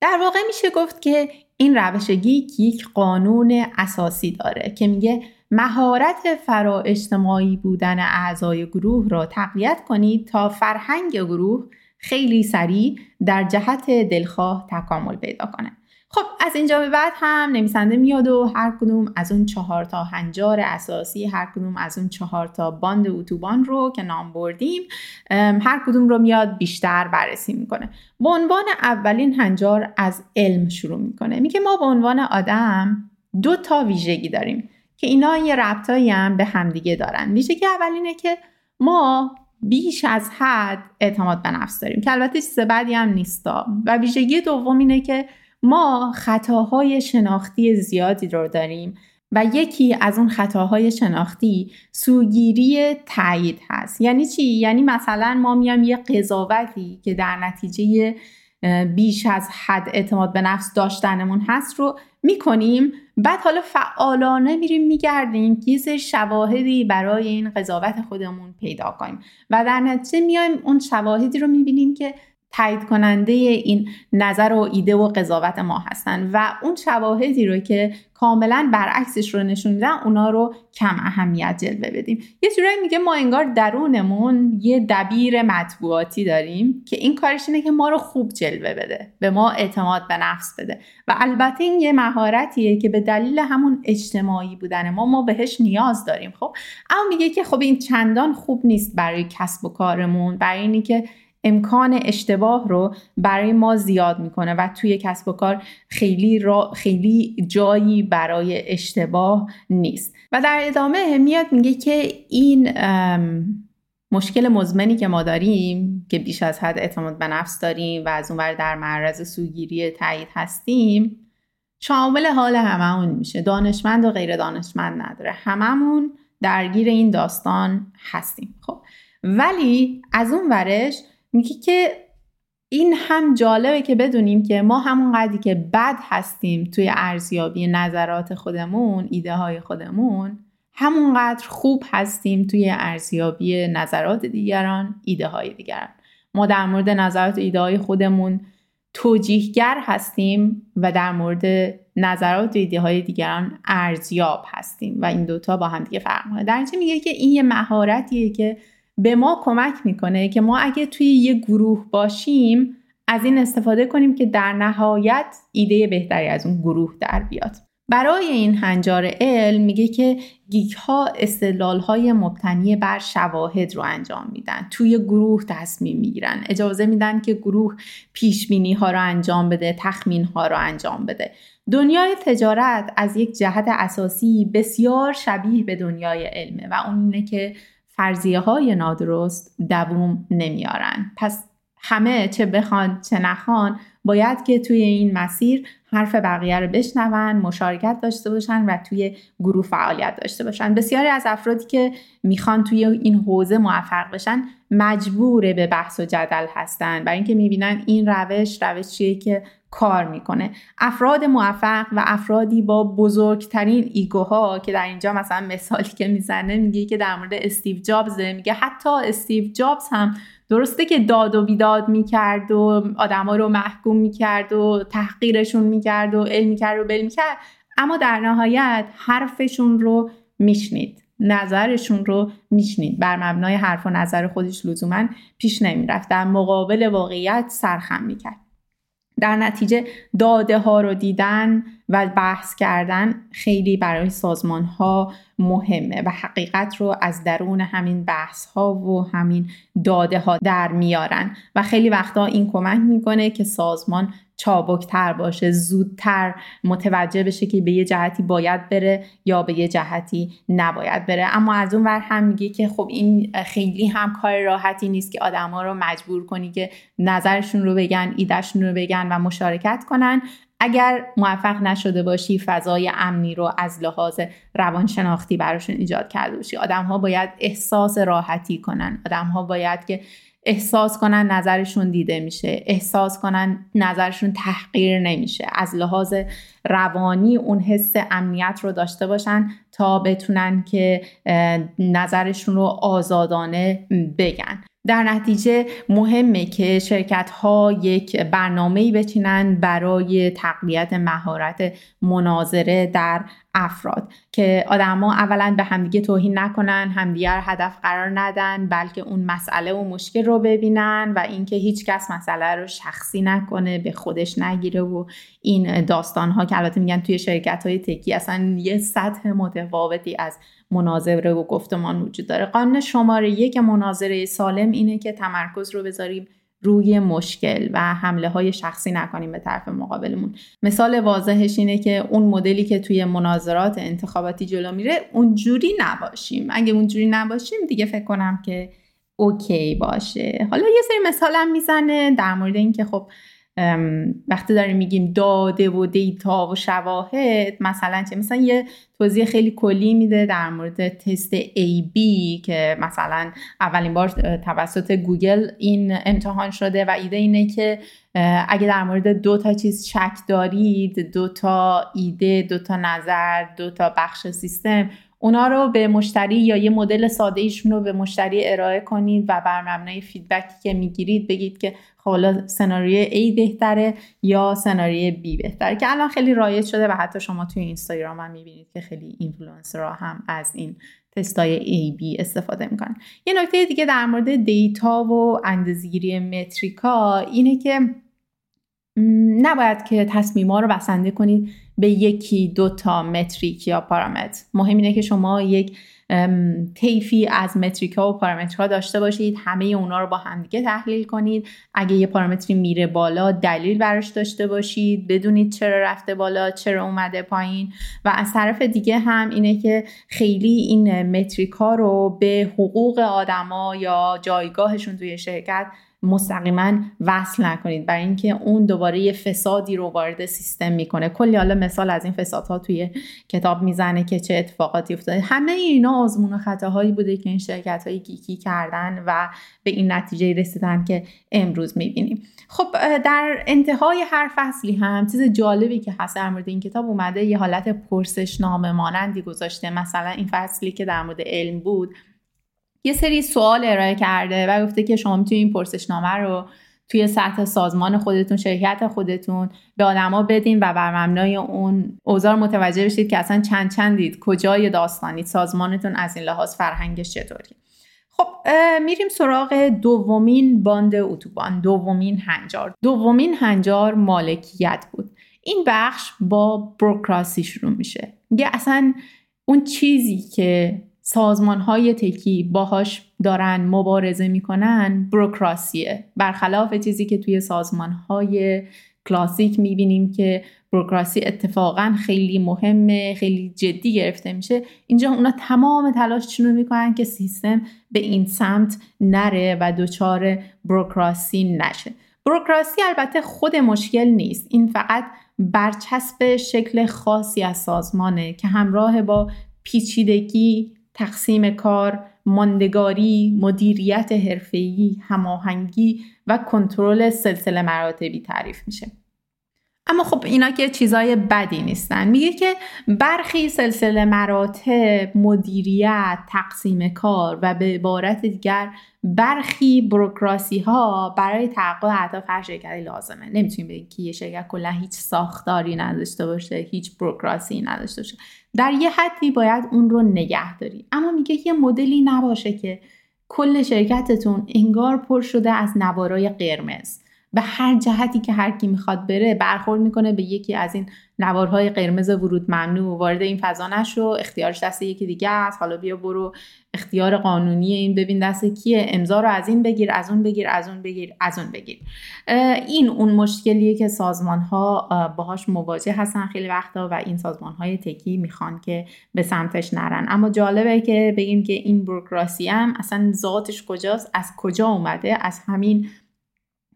در واقع میشه گفت که این روش گیک یک قانون اساسی داره که میگه مهارت فرا اجتماعی بودن اعضای گروه را تقویت کنید تا فرهنگ گروه خیلی سریع در جهت دلخواه تکامل پیدا کنه. خب از اینجا به بعد هم نویسنده میاد و هر کدوم از اون چهار تا هنجار اساسی هر کدوم از اون چهار تا باند اتوبان رو که نام بردیم هر کدوم رو میاد بیشتر بررسی می‌کنه. به عنوان اولین هنجار از علم شروع می‌کنه. میگه ما به عنوان آدم دو تا ویژگی داریم. که اینا یه ربطایی هم به همدیگه دارن. ویژگی اول اینه که ما بیش از حد اعتماد به نفس داریم که البته چیز بدی هم نیستا. و ویژگی دوم اینه که ما خطاهای شناختی زیادی رو داریم و یکی از اون خطاهای شناختی سوگیری تایید هست. یعنی چی؟ یعنی مثلا ما میام یه قضاوتی که در نتیجه بیش از حد اعتماد به نفس داشتنمون هست رو می‌کنیم. بعد حالا فعالانه میریم میگردیم که شواهدی برای این قضاوت خودمون پیدا کنیم. و در نتیجه میایم اون شواهدی رو می‌بینیم که تایید کننده این نظر و ایده و قضاوت ما هستن و اون شواهدی رو که کاملا برعکسش رو نشون میدن اونا رو کم اهمیت جلوه بدیم. یه جورایی میگه ما انگار درونمون یه دبیر مطبوعاتی داریم که این کارش اینه که ما رو خوب جلوه بده به ما اعتماد به نفس بده. و البته این یه مهارتیه که به دلیل همون اجتماعی بودن ما ما بهش نیاز داریم خب؟ اما میگه که خب این چندان خوب نیست برای کسب و کارمون برای اینی که امکان اشتباه رو برای ما زیاد می‌کنه و توی کسب و کار خیلی, را خیلی جایی برای اشتباه نیست. و در ادامه میاد میگه که این مشکل مزمنی که ما داریم که بیش از حد اعتماد به نفس داریم و از اونور در معرض سوگیری تایید هستیم شامل حال هممون میشه. دانشمند و غیر دانشمند نداره. هممون درگیر این داستان هستیم. خب. ولی از اون ورش میگه که این هم جالبه که بدونیم که ما همون قدری که بد هستیم توی ارزیابی نظرات خودمون ایده های خودمون همونقدر خوب هستیم توی ارزیابی نظرات دیگران ایده های دیگران. ما در مورد نظرات ایده های خودمون توجیهگر هستیم و در مورد نظرات و ایده های دیگران ارزیاب هستیم و این دوتا با هم دیگه فرق می‌کنه. در میگه که این یه مهارتیه که به ما کمک می‌کنه که ما اگه توی یه گروه باشیم از این استفاده کنیم که در نهایت ایده بهتری از اون گروه در بیاد. برای این هنجار علم میگه که گیک ها استدلال های مبتنی بر شواهد رو انجام میدن. توی گروه تصمیم می‌گیرن. اجازه میدن که گروه پیش بینی ها رو انجام بده تخمین ها رو انجام بده. دنیای تجارت از یک جهت اساسی بسیار شبیه به دنیای علمه و اون اینه که فرضیه های نادرست دووم نمیارن. پس همه چه بخوان چه نخوان باید که توی این مسیر حرف بقیه رو بشنون مشارکت داشته باشن و توی گروه فعالیت داشته باشن. بسیاری از افرادی که می‌خوان توی این حوزه موفق بشن مجبور به بحث و جدل هستن برای اینکه می‌بینن این روش روشیه که کار می‌کنه. افراد موفق و افرادی با بزرگترین ایگوها که در اینجا مثلا مثالی که می‌زنه میگه که در مورد استیو جابز میگه حتی استیو جابز هم درسته که داد و بیداد می‌کرد و آدما رو محکوم می‌کرد و تحقیرشون می‌کرد و علم می‌کرد و بل می‌کرد. اما در نهایت حرفشون رو میشنید نظرشون رو میشنید. بر مبنای حرف و نظر خودش لزوما پیش نمی‌رفت. در مقابل واقعیت سرخم می‌کرد. در نتیجه داده ها رو دیدن و بحث کردن خیلی برای سازمان ها مهمه و حقیقت رو از درون همین بحث ها و همین داده ها در میارن. و خیلی وقتا این کمک می‌کنه که سازمان چابکتر باشه زودتر متوجه بشه که به یه جهتی باید بره یا به یه جهتی نباید بره. اما از اون ور هم میگه که خب این خیلی هم کار راحتی نیست که آدما رو مجبور کنی که نظرشون رو بگن ایدهشون رو بگن و مشارکت کنن. اگر موفق نشده باشی فضای امنی رو از لحاظ روانشناختی براشون ایجاد کرده باشی. آدم ها باید احساس راحتی کنن. آدم ها باید که احساس کنن نظرشون دیده میشه. احساس کنن نظرشون تحقیر نمیشه. از لحاظ روانی اون حس امنیت رو داشته باشن تا بتونن که نظرشون رو آزادانه بگن. در نتیجه مهمه که شرکت ها یک برنامه بچینن برای تقویت مهارت مناظره در افراد که آدما اولا به همدیگه توهین نکنن همدیگر هدف قرار ندن بلکه اون مسئله و مشکل رو ببینن و اینکه هیچ کس مسئله رو شخصی نکنه به خودش نگیره و این داستان ها که البته میگن توی شرکت های تکی اصلا یه سطح متفاوتی از مناظره و گفتمان وجود داره. قانون شماره یک مناظره سالم اینه که تمرکز رو بذاریم روی مشکل و حمله های شخصی نکنیم به طرف مقابلمون. مثال واضحش اینه که اون مدلی که توی مناظرات انتخاباتی جلو میره اونجوری نباشیم. اگه اونجوری نباشیم دیگه فکر کنم که اوکی باشه. حالا یه سری مثالم می‌زنه در مورد اینکه خب وقتی داریم میگیم داده و دیتا و شواهد مثلا چه مثلا یه توضیح خیلی کلی میده در مورد تست AB که مثلا اولین بار توسط گوگل این امتحان شده و ایده اینه که اگه در مورد دو تا چیز شک دارید دو تا ایده دو تا نظر دو تا بخش سیستم اونا رو به مشتری یا یه مدل ساده ایشون رو به مشتری ارائه کنید و بر مبنای feedback ی که می‌گیرید بگید که خب حالا سناریوی A بهتره یا سناریوی B بهتره که الان خیلی رایج شده و حتی شما توی اینستاگرام هم می‌بینید که خیلی اینفلوئنسرها هم از این تستای A-B استفاده می‌کنن. یه نکته دیگه در مورد دیتا و اندازگیری metric ا اینه که نباید که تصمیما رو بسنده کنید به یکی دو تا metric یا پارامتر. مهم اینه که شما یک طیفی از metric ا و پارامترها داشته باشید. همه اونا رو با همدیگه تحلیل کنید. اگه یه پارامتری میره بالا دلیل براش داشته باشید. بدونید چرا رفته بالا چرا اومده پایین. و از طرف دیگه هم اینه که خیلی این متریکا رو به حقوق آدما یا جایگاهشون توی شرکت مستقیما وصل نکنید برای اینکه اون دوباره یه فسادی رو وارد سیستم می‌کنه. کلی حالا مثال از این فسادها توی کتاب می‌زنه که چه اتفاقاتی افتاده. همه اینا آزمون و خطاهایی بوده که این شرکت های گیکی کردن و به این نتیجه رسیدن که امروز می‌بینیم. خب در انتهای هر فصلی هم چیز جالبی که هست در مورد این کتاب اومده یه حالت پرسشنامه مانندی گذاشته. مثلا این فصلی که در مورد علم بود یه سری سوال ارائه کرده و گفته که شما می‌تونید این پرسشنامه رو توی سطح سازمان خودتون شرکت خودتون به آدما بدین و بر مبنای اون اوزار متوجه بشید که اصلا چند چندید کجای داستانید سازمانتون از این لحاظ فرهنگش چطوری. خب میریم سراغ دومین باند اتوبان دومین هنجار. دومین هنجار مالکیت بود. این بخش با بروکراسی شروع میشه. میگه اصلا اون چیزی که سازمان های تکی باهاش دارن مبارزه می‌کنن بروکراسیه برخلاف چیزی که توی سازمان های کلاسیک می‌بینیم که بروکراسی اتفاقا خیلی مهمه خیلی جدی گرفته میشه اینجا اونا تمام تلاششون رو می‌کنن که سیستم به این سمت نره و دچار بروکراسی نشه. بروکراسی البته خود مشکل نیست. این فقط برچسب شکل خاصی از سازمانه که همراه با پیچیدگی تقسیم کار، ماندگاری، مدیریت حرفه‌ای، هماهنگی و کنترل سلسله مراتبی تعریف میشه. اما خب اینا که چیزای بدی نیستن. میگه که برخی سلسله مراتب مدیریت تقسیم کار و به عبارت دیگر برخی بروکراسی ها برای تحقق اهداف هر شرکتی لازمه. نمی‌تونیم بگیم که یه شرکت کلا هیچ ساختاری نداشته باشه هیچ بروکراسی نداشته باشه. در یه حدی باید اون رو نگه داری. اما میگه یه مدلی نباشه که کل شرکتتون انگار پر شده از نوارای قرمز. به هر جهتی که هر کی می‌خواد بره برخورد می‌کنه به یکی از این نوارهای قرمز ورود ممنوع وارد این فضا نشو اختیارش دست یکی دیگه است حالا بیا برو. اختیار قانونی این ببین دست کیه. امضا رو از این بگیر از اون بگیر از اون بگیر از اون بگیر. این اون مشکلیه که سازمان ها باهاش مواجه هستن خیلی وقتا و این سازمان های تکی می‌خوان که به سمتش نرن. اما جالبه که بگیم که این بروکراسی هم اصلا ذاتش کجاست از کجا اومده از همین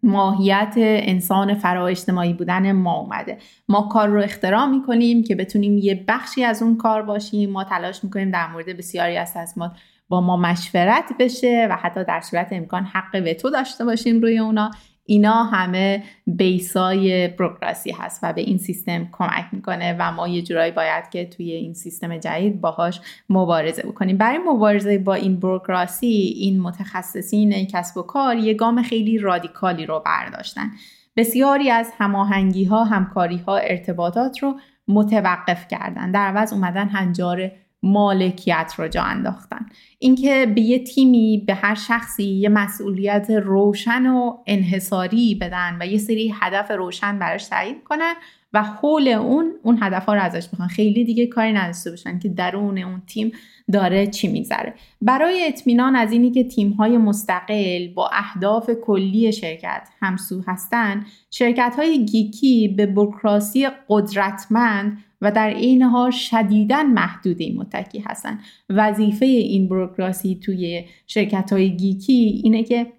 ماهیت انسان فرا اجتماعی بودن ما اومده. ما کار رو اختراع می‌کنیم که بتونیم یه بخشی از اون کار باشیم. ما تلاش می‌کنیم در مورد بسیاری از تصمیمات با ما مشورت بشه و حتی در صورت امکان حق وتو داشته باشیم روی اونا. اینا همه بیسای بروکراسی هست و به این سیستم کمک می‌کنه و ما یه جورایی باید که توی این سیستم جدید باهاش مبارزه بکنیم. برای مبارزه با این بروکراسی این متخصصین کسب و کار یه گام خیلی رادیکالی رو برداشتن. بسیاری از هماهنگی ها همکاری ها ارتباطات رو متوقف کردن. در عوض اومدن هنجار مالکیت رو جا انداختن. اینکه به یه تیمی به هر شخصی یه مسئولیت روشن و انحصاری بدن و یه سری هدف روشن براش تعیین کنن و حول اون اون هدف ها رو ازش بخوان خیلی دیگه کاری نداشته باشن که درون اون تیم داره چی میگذره. برای اطمینان از اینی که تیم های مستقل با اهداف کلی شرکت همسو هستن شرکت های گیکی به بروکراسی قدرتمند و در عین حال شدیدا محدوده متکی هستن وظیفه این بروکراسی توی شرکت های گیکی اینه که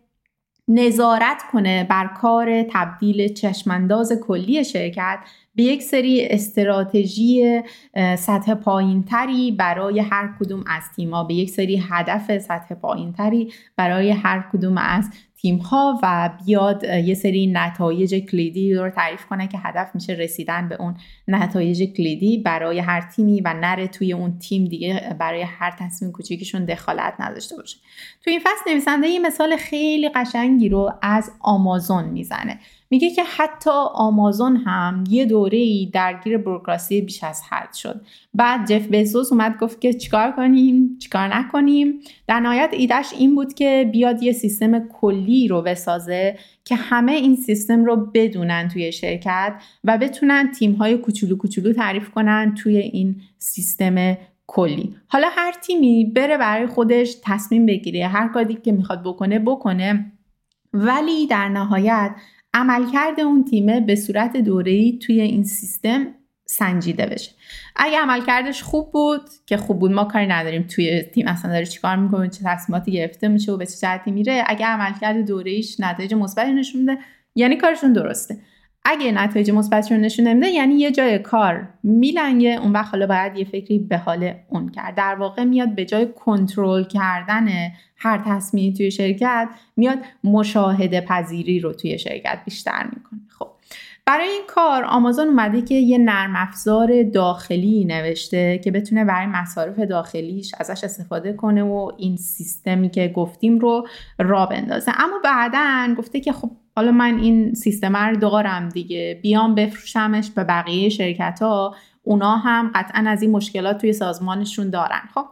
نظارت کنه بر کار تبدیل چشمانداز کلی شرکت به یک سری استراتژی سطح پایین تری برای هر کدوم از تیما به یک سری هدف سطح پایین تری برای هر کدوم از تیم ها و بیاد یه سری نتایج کلیدی رو تعریف کنه که هدف میشه رسیدن به اون نتایج کلیدی برای هر تیمی و نره توی اون تیم دیگه برای هر تصمیم کوچیکشون دخالت نداشته باشه. تو این فصل نویسنده یه مثال خیلی قشنگی رو از آمازون می‌زنه. میگه که حتی آمازون هم یه دوره ای درگیر بروکراسی بیش از حد شد. بعد جف بزوس اومد گفت که چیکار کنیم؟ چیکار نکنیم؟ در نهایت ایدهش این بود که بیاد یه سیستم کلی رو بسازه که همه این سیستم رو بدونن توی شرکت و بتونن تیم های کوچولو کوچولو تعریف کنن توی این سیستم کلی. حالا هر تیمی بره برای خودش تصمیم بگیره. هر کاری که می‌خواد بکنه بکنه. ولی در نهایت عملکرد اون تیمه به صورت دوره‌ای توی این سیستم سنجیده بشه. اگه عملکردش خوب بود که خوب بود ما کاری نداریم توی تیم اصلا داره چیکار می‌کنه چه تصمیماتی گرفته میشه و به چه جهتی میره. اگه عملکرد دوره‌ایش نتایج مثبتی نشون میده یعنی کارشون درسته. اگه نتایج مثبتش رو نشون نمیده یعنی یه جای کار میلنگه اون وقت حالا باید یه فکری به حال اون کرد. در واقع میاد به جای کنترل کردن هر تصمیمی توی شرکت میاد مشاهده پذیری رو توی شرکت بیشتر می‌کنه. خب برای این کار آمازون اومده که یه نرم افزار داخلی نوشته که بتونه برای مصارف داخلیش ازش استفاده کنه و این سیستمی که گفتیم رو را بندازه. اما بعدا گفته که خب حالا من این سیستم رو دارم دیگه. بیام بفروشمش به بقیه شرکت ها اونا هم قطعا از این مشکلات توی سازمانشون دارن. خب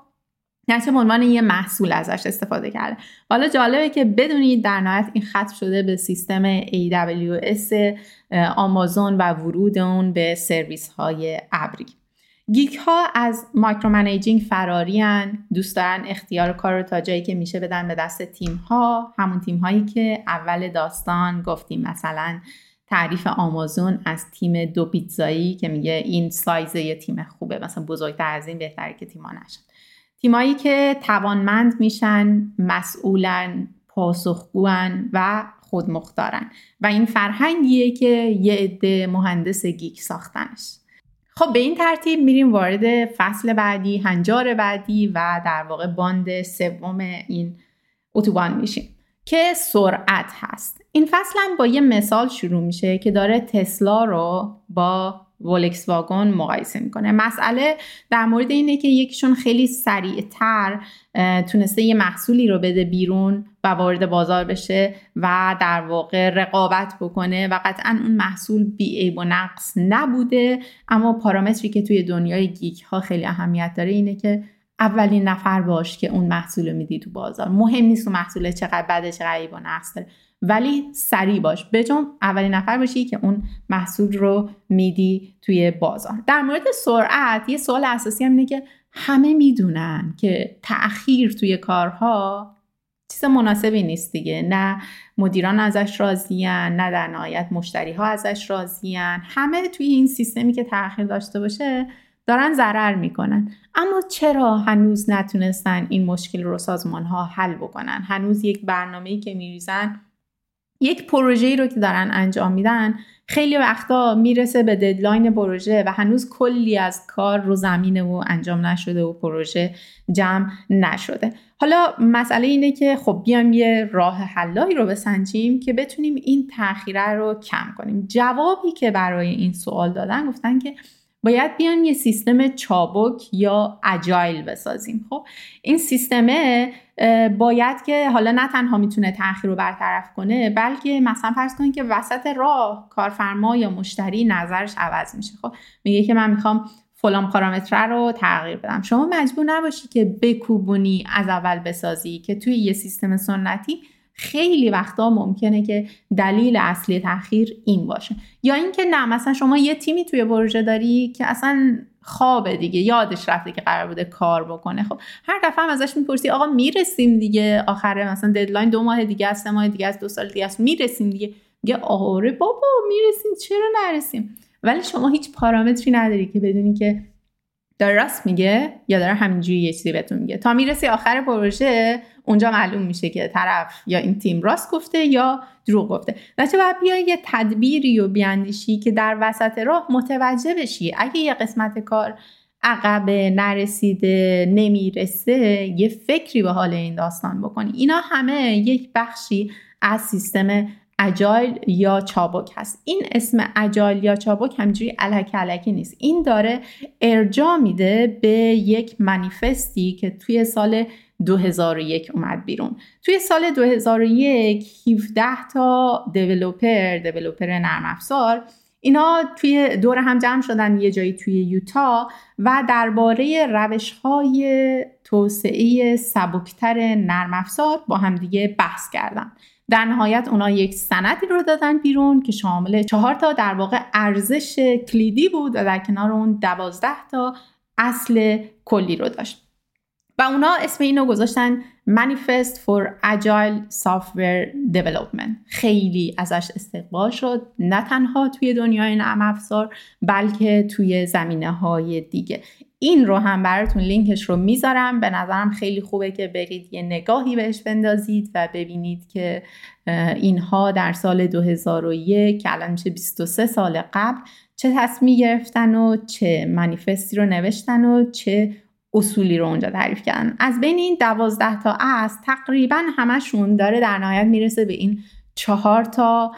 به عنوان یه محصول ازش استفاده کرده. حالا جالبه که بدونید در نهایت این ختم شده به سیستم AWS آمازون و ورود اون به سرویس های ابری. geek ها از micromanaging فراری‌ان دوست دارن اختیار کار رو تا جایی که میشه بدن به دست تیم ها همون تیم هایی که اول داستان گفتیم مثلا تعریف آمازون از تیم دو پیتزایی که میگه این سایز یه تیم خوبه مثلا بزرگتر از این بهتره که تیما نشن. تیمایی که توانمند میشن مسئولن پاسخگوان و خودمختارن. و این فرهنگیه که یه عده مهندس geek ساختنش. خب به این ترتیب میریم وارد فصل بعدی هنجار بعدی و در واقع بند سوم این اتوبان میشیم که سرعت هست. این فصل هم با یه مثال شروع میشه که داره تسلا رو با ولکس واگن مقایسه می‌کنه. مسئله در مورد اینه که یکیشون خیلی سریعتر تونسته یه محصولی رو بده بیرون و وارد بازار بشه و در واقع رقابت بکنه و قطعا اون محصول بی و نقص نبوده. اما پارامتری که توی دنیای گیک ها خیلی اهمیت داره اینه که اولین نفر باش که اون محصول رو میدی تو بازار. مهم نیست اون محصول چقدر بده چقدر عیب و نقص داره. ولی سریع باش. بجون اولین نفر باشی که اون محصول رو میدی توی بازار. در مورد سرعت یه سوال اساسی هم اینه که همه می‌دونن که تأخیر توی کارها چیز مناسبی نیست دیگه. نه مدیران ازش راضیان نه در نهایت مشتری ها ازش راضیان. همه توی این سیستمی که تأخیر داشته باشه دارن ضرر می‌کنن. اما چرا هنوز نتونستن این مشکل رو سازمان ها حل بکنن؟ هنوز یک برنامه‌ای که میریزن یک پروژه‌ای رو که دارن انجام میدن خیلی وقتا می‌رسه به ددلاین پروژه و هنوز کلی از کار رو زمینه و انجام نشده و پروژه جمع نشده. حالا مسئله اینه که خب بیام یه راه حلایی رو بسنجیم که بتونیم این تاخیره رو کم کنیم. جوابی که برای این سوال دادن گفتن که باید بیان یه سیستم چابک یا اجایل بسازیم. خب این سیستمه باید که حالا نه تنها می‌تونه تاخیر رو برطرف کنه بلکه مثلا فرض کنید که وسط راه کارفرما یا مشتری نظرش عوض میشه. خب میگه که من می‌خوام فلان پارامتر رو تغییر بدم. شما مجبور نباشی که بکوبونی از اول بسازی که توی یه سیستم سنتی خیلی وقتا ممکنه که دلیل اصلی تاخیر این باشه. یا اینکه نه مثلا شما یه تیمی توی پروژه داری که اصلا خوابه دیگه یادش رفته که قرار بوده کار بکنه. خب هر دفعه هم ازش می‌پرسی آقا می‌رسیم دیگه آخره مثلا ددلاین دو ماه دیگه است ماه دیگه است دو سال دیگه است می‌رسیم دیگه. میگه آره بابا می‌رسیم چرا نرسیم؟ ولی شما هیچ پارامتری نداری که بدونی که داره راست میگه یا داره همینجوری یه چیزی بهتون میگه؟ تا می‌رسی آخر پروژه اونجا معلوم میشه که طرف یا این تیم راست گفته یا دروغ گفته. بچه باید بیای یه تدبیری و بیاندیشی که در وسط راه متوجه بشی. اگه یه قسمت کار عقب نرسیده نمی‌رسه یه فکری به حال این داستان بکنی. اینا همه یک بخشی از سیستم اجایل یا چابک هست. این اسم اجایل یا چابک همجوری علک علکی نیست. این داره ارجا میده به یک منیفستی که توی سال 2001 اومد بیرون. توی سال 2001 17 تا دیولوپر دیولوپر نرم افزار اینا توی دور هم جمع شدن یه جایی توی یوتا و درباره روش های توسعه سبکتر نرم افزار با همدیگه بحث کردن. در نهایت اونا یک سندی رو دادن بیرون که شامل چهار تا در واقع ارزش کلیدی بود و در کنار اون دوازده تا اصل کلی رو داشت. و اونا اسم اینو گذاشتن Manifest for Agile Software Development. خیلی ازش استقبال شد. نه تنها توی دنیای نرم افزار بلکه توی زمینه های دیگه. این رو هم براتون لینکش رو می‌ذارم. به نظرم خیلی خوبه که برید یه نگاهی بهش بندازید و ببینید که اینها در سال 2001 که الان میشه 23 سال قبل چه تصمیم گرفتن و چه منیفستی رو نوشتن و چه اصولی رو اونجا تعریف کردن. از بین این دوازده تا از تقریبا همشون داره در نهایت می‌رسه به این چهار تا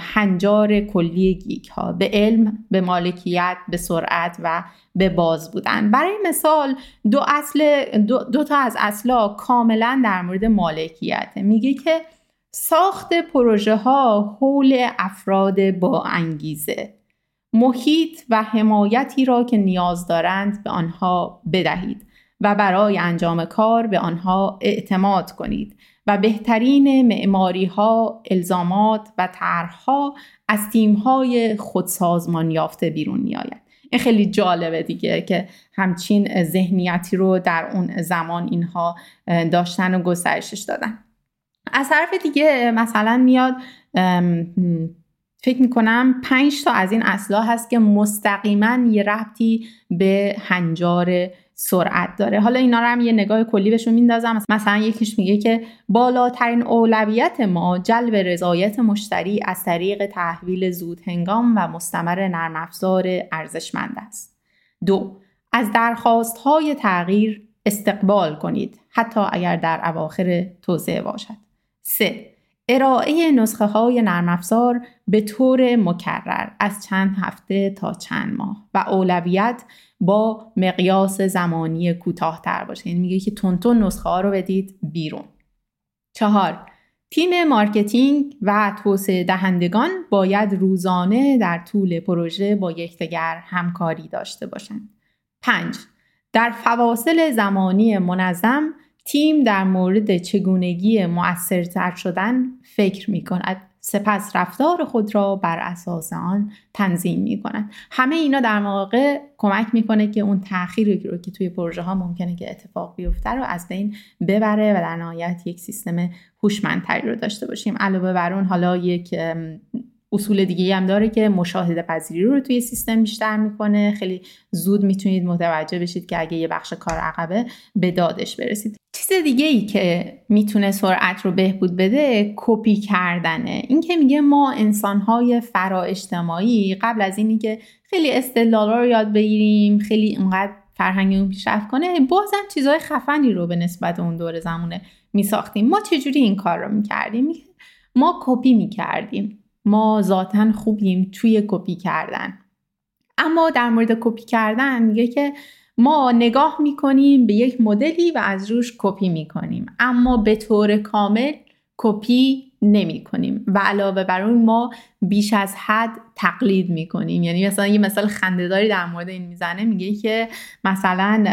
هنجار کلی گیک ها. به علم به مالکیت به سرعت و به باز بودن. برای مثال دو, اصل دو, دو تا از اصلا کاملا در مورد مالکیت میگه که ساخت پروژه ها حول افراد با انگیزه. محیط و حمایتی را که نیاز دارند به آنها بدهید و برای انجام کار به آنها اعتماد کنید. و بهترین معماری ها، الزامات و طرحها از تیم های خودسازمان یافته بیرون می آید. این خیلی جالبه دیگه که همچین ذهنیتی رو در اون زمان اینها داشتن و گسترشش دادن از طرف دیگه مثلا میاد فکر می‌کنم پنج تا از این اصلاح هست که مستقیما یه ربطی به هنجار سرعت داره. حالا اینا رو هم یه نگاه کلی بهشون میندازم. مثلا یکیش میگه که بالاترین اولویت ما جلب رضایت مشتری از طریق تحویل زود هنگام و مستمر نرم افزار ارزشمند است. دو از درخواست های تغییر استقبال کنید حتی اگر در اواخر توسعه باشد. سه ارائه نسخه های نرم افزار به طور مکرر از چند هفته تا چند ماه و اولویت با مقیاس زمانی کوتاهتر باشه یعنی میگه که تند تند نسخه ها رو بدید بیرون چهار تیم marketing و توسعه دهندگان باید روزانه در طول پروژه با یکدیگر همکاری داشته باشند. پنج در فواصل زمانی منظم تیم در مورد چگونگی مؤثرتر شدن فکر می کند سپس رفتار خود را بر اساس آن تنظیم می کند همه اینا در واقع کمک می‌کنه که اون تاخیری رو که توی پروژه ها ممکنه که اتفاق بیفته رو از بین ببره و در نهایت یک سیستم هوشمندتری رو داشته باشیم. علاوه بر اون حالا یک اصول دیگه هم داره که مشاهده پذیری رو توی سیستم بیشتر می‌کنه. خیلی زود می‌تونید متوجه بشید که اگه یه بخش کار عقبه به دادش برسید. چیز دیگه ای که می‌تونه سرعت رو بهبود بده کپی کردنه. این که میگه ما انسانهای فرا اجتماعی قبل از اینی که خیلی استدلالا رو یاد بگیریم خیلی اینقدر فرهنگمون پیشرفت کنه بازم چیزهای خفنی رو به نسبت اون دور زمونه میساختیم. ما چجوری این کار رو می‌کردیم؟ ما کپی می‌کردیم. ما ذاتا خوبیم توی کپی کردن. اما در مورد کپی کردن میگه که ما نگاه می‌کنیم به یک مدلی و از روش کپی می‌کنیم. اما به طور کامل کپی نمی کنیم و علاوه بر اون ما بیش از حد تقلید می کنیم یعنی مثلا یه مثال خندهداری در مورد این می‌زنه میگه که مثلا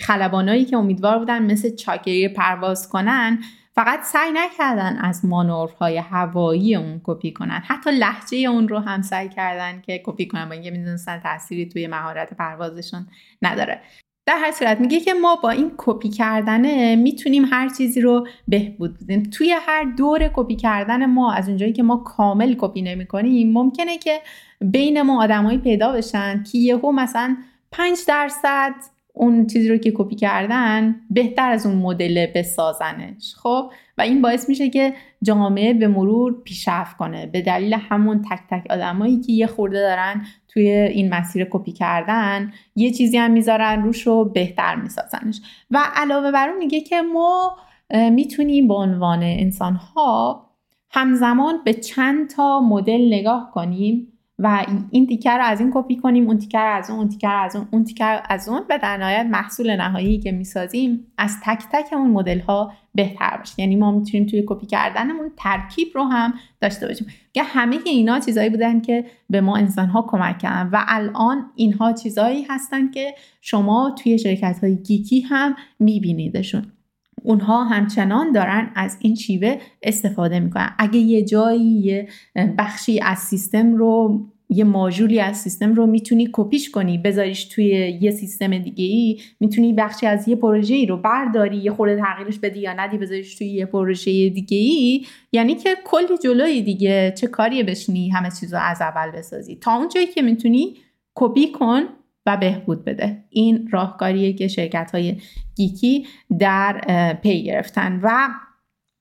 خلبانایی که امیدوار بودن مثل چاک یگر پرواز کنن فقط سعی نکردن از مانورهای هوایی اون کپی کنن. حتی لهجه اون رو هم سعی کردن که کپی کنن با اینکه می‌دونستن تأثیری توی مهارت پروازشون نداره. در هر صورت میگه که ما با این کپی کردنه می‌تونیم هر چیزی رو بهبود بدیم. توی هر دور کپی کردن ما از اونجایی که ما کامل کپی نمی کنیم ممکنه که بین ما آدمایی پیدا بشن که یهو مثلا 5 درصد اون چیزی رو که کپی کردن بهتر از اون مدل بسازنش خب؟ و این باعث میشه که جامعه به مرور پیشرفت کنه. به دلیل همون تک تک آدمایی که یه خورده دارن توی این مسیر کپی کردن یه چیزی هم می‌ذارن روش رو بهتر میسازنش. و علاوه بر اون میگه که ما می‌تونیم به عنوان انسان ها همزمان به چند تا مدل نگاه کنیم و این تیکر رو از این کپی کنیم اون تیکر از اون اون تیکر از اون اون تیکر از اون و در نهایت محصول نهایی که می‌سازیم از تک تک اون مدل ها بهتر باشه. یعنی ما می‌تونیم توی کپی کردنمون ترکیب رو هم داشته باشیم. که همه اینا چیزایی بودن که به ما انسان ها کمک کردن و الان اینها چیزایی هستن که شما توی شرکت های گیکی هم میبینیدشون. اونها همچنان دارن از این شیوه استفاده می‌کنن. اگه یه جایی یه بخشی از سیستم رو یه ماژولی از سیستم رو می‌تونی کپیش کنی بذاریش توی یه سیستم دیگه ای می‌تونی بخشی از یه پروژه ای رو برداری یه خورده تغییرش بدی یا ندی بذاریش توی یه پروژه دیگه ای یعنی که کلی جلوی دیگه چه کاریه بشنی همه چیز رو از اول بسازی. تا اون جایی که می‌تونی کپی کن و بهبود بده. این راهکاریه که شرکت های geek ی در پیش گرفتن و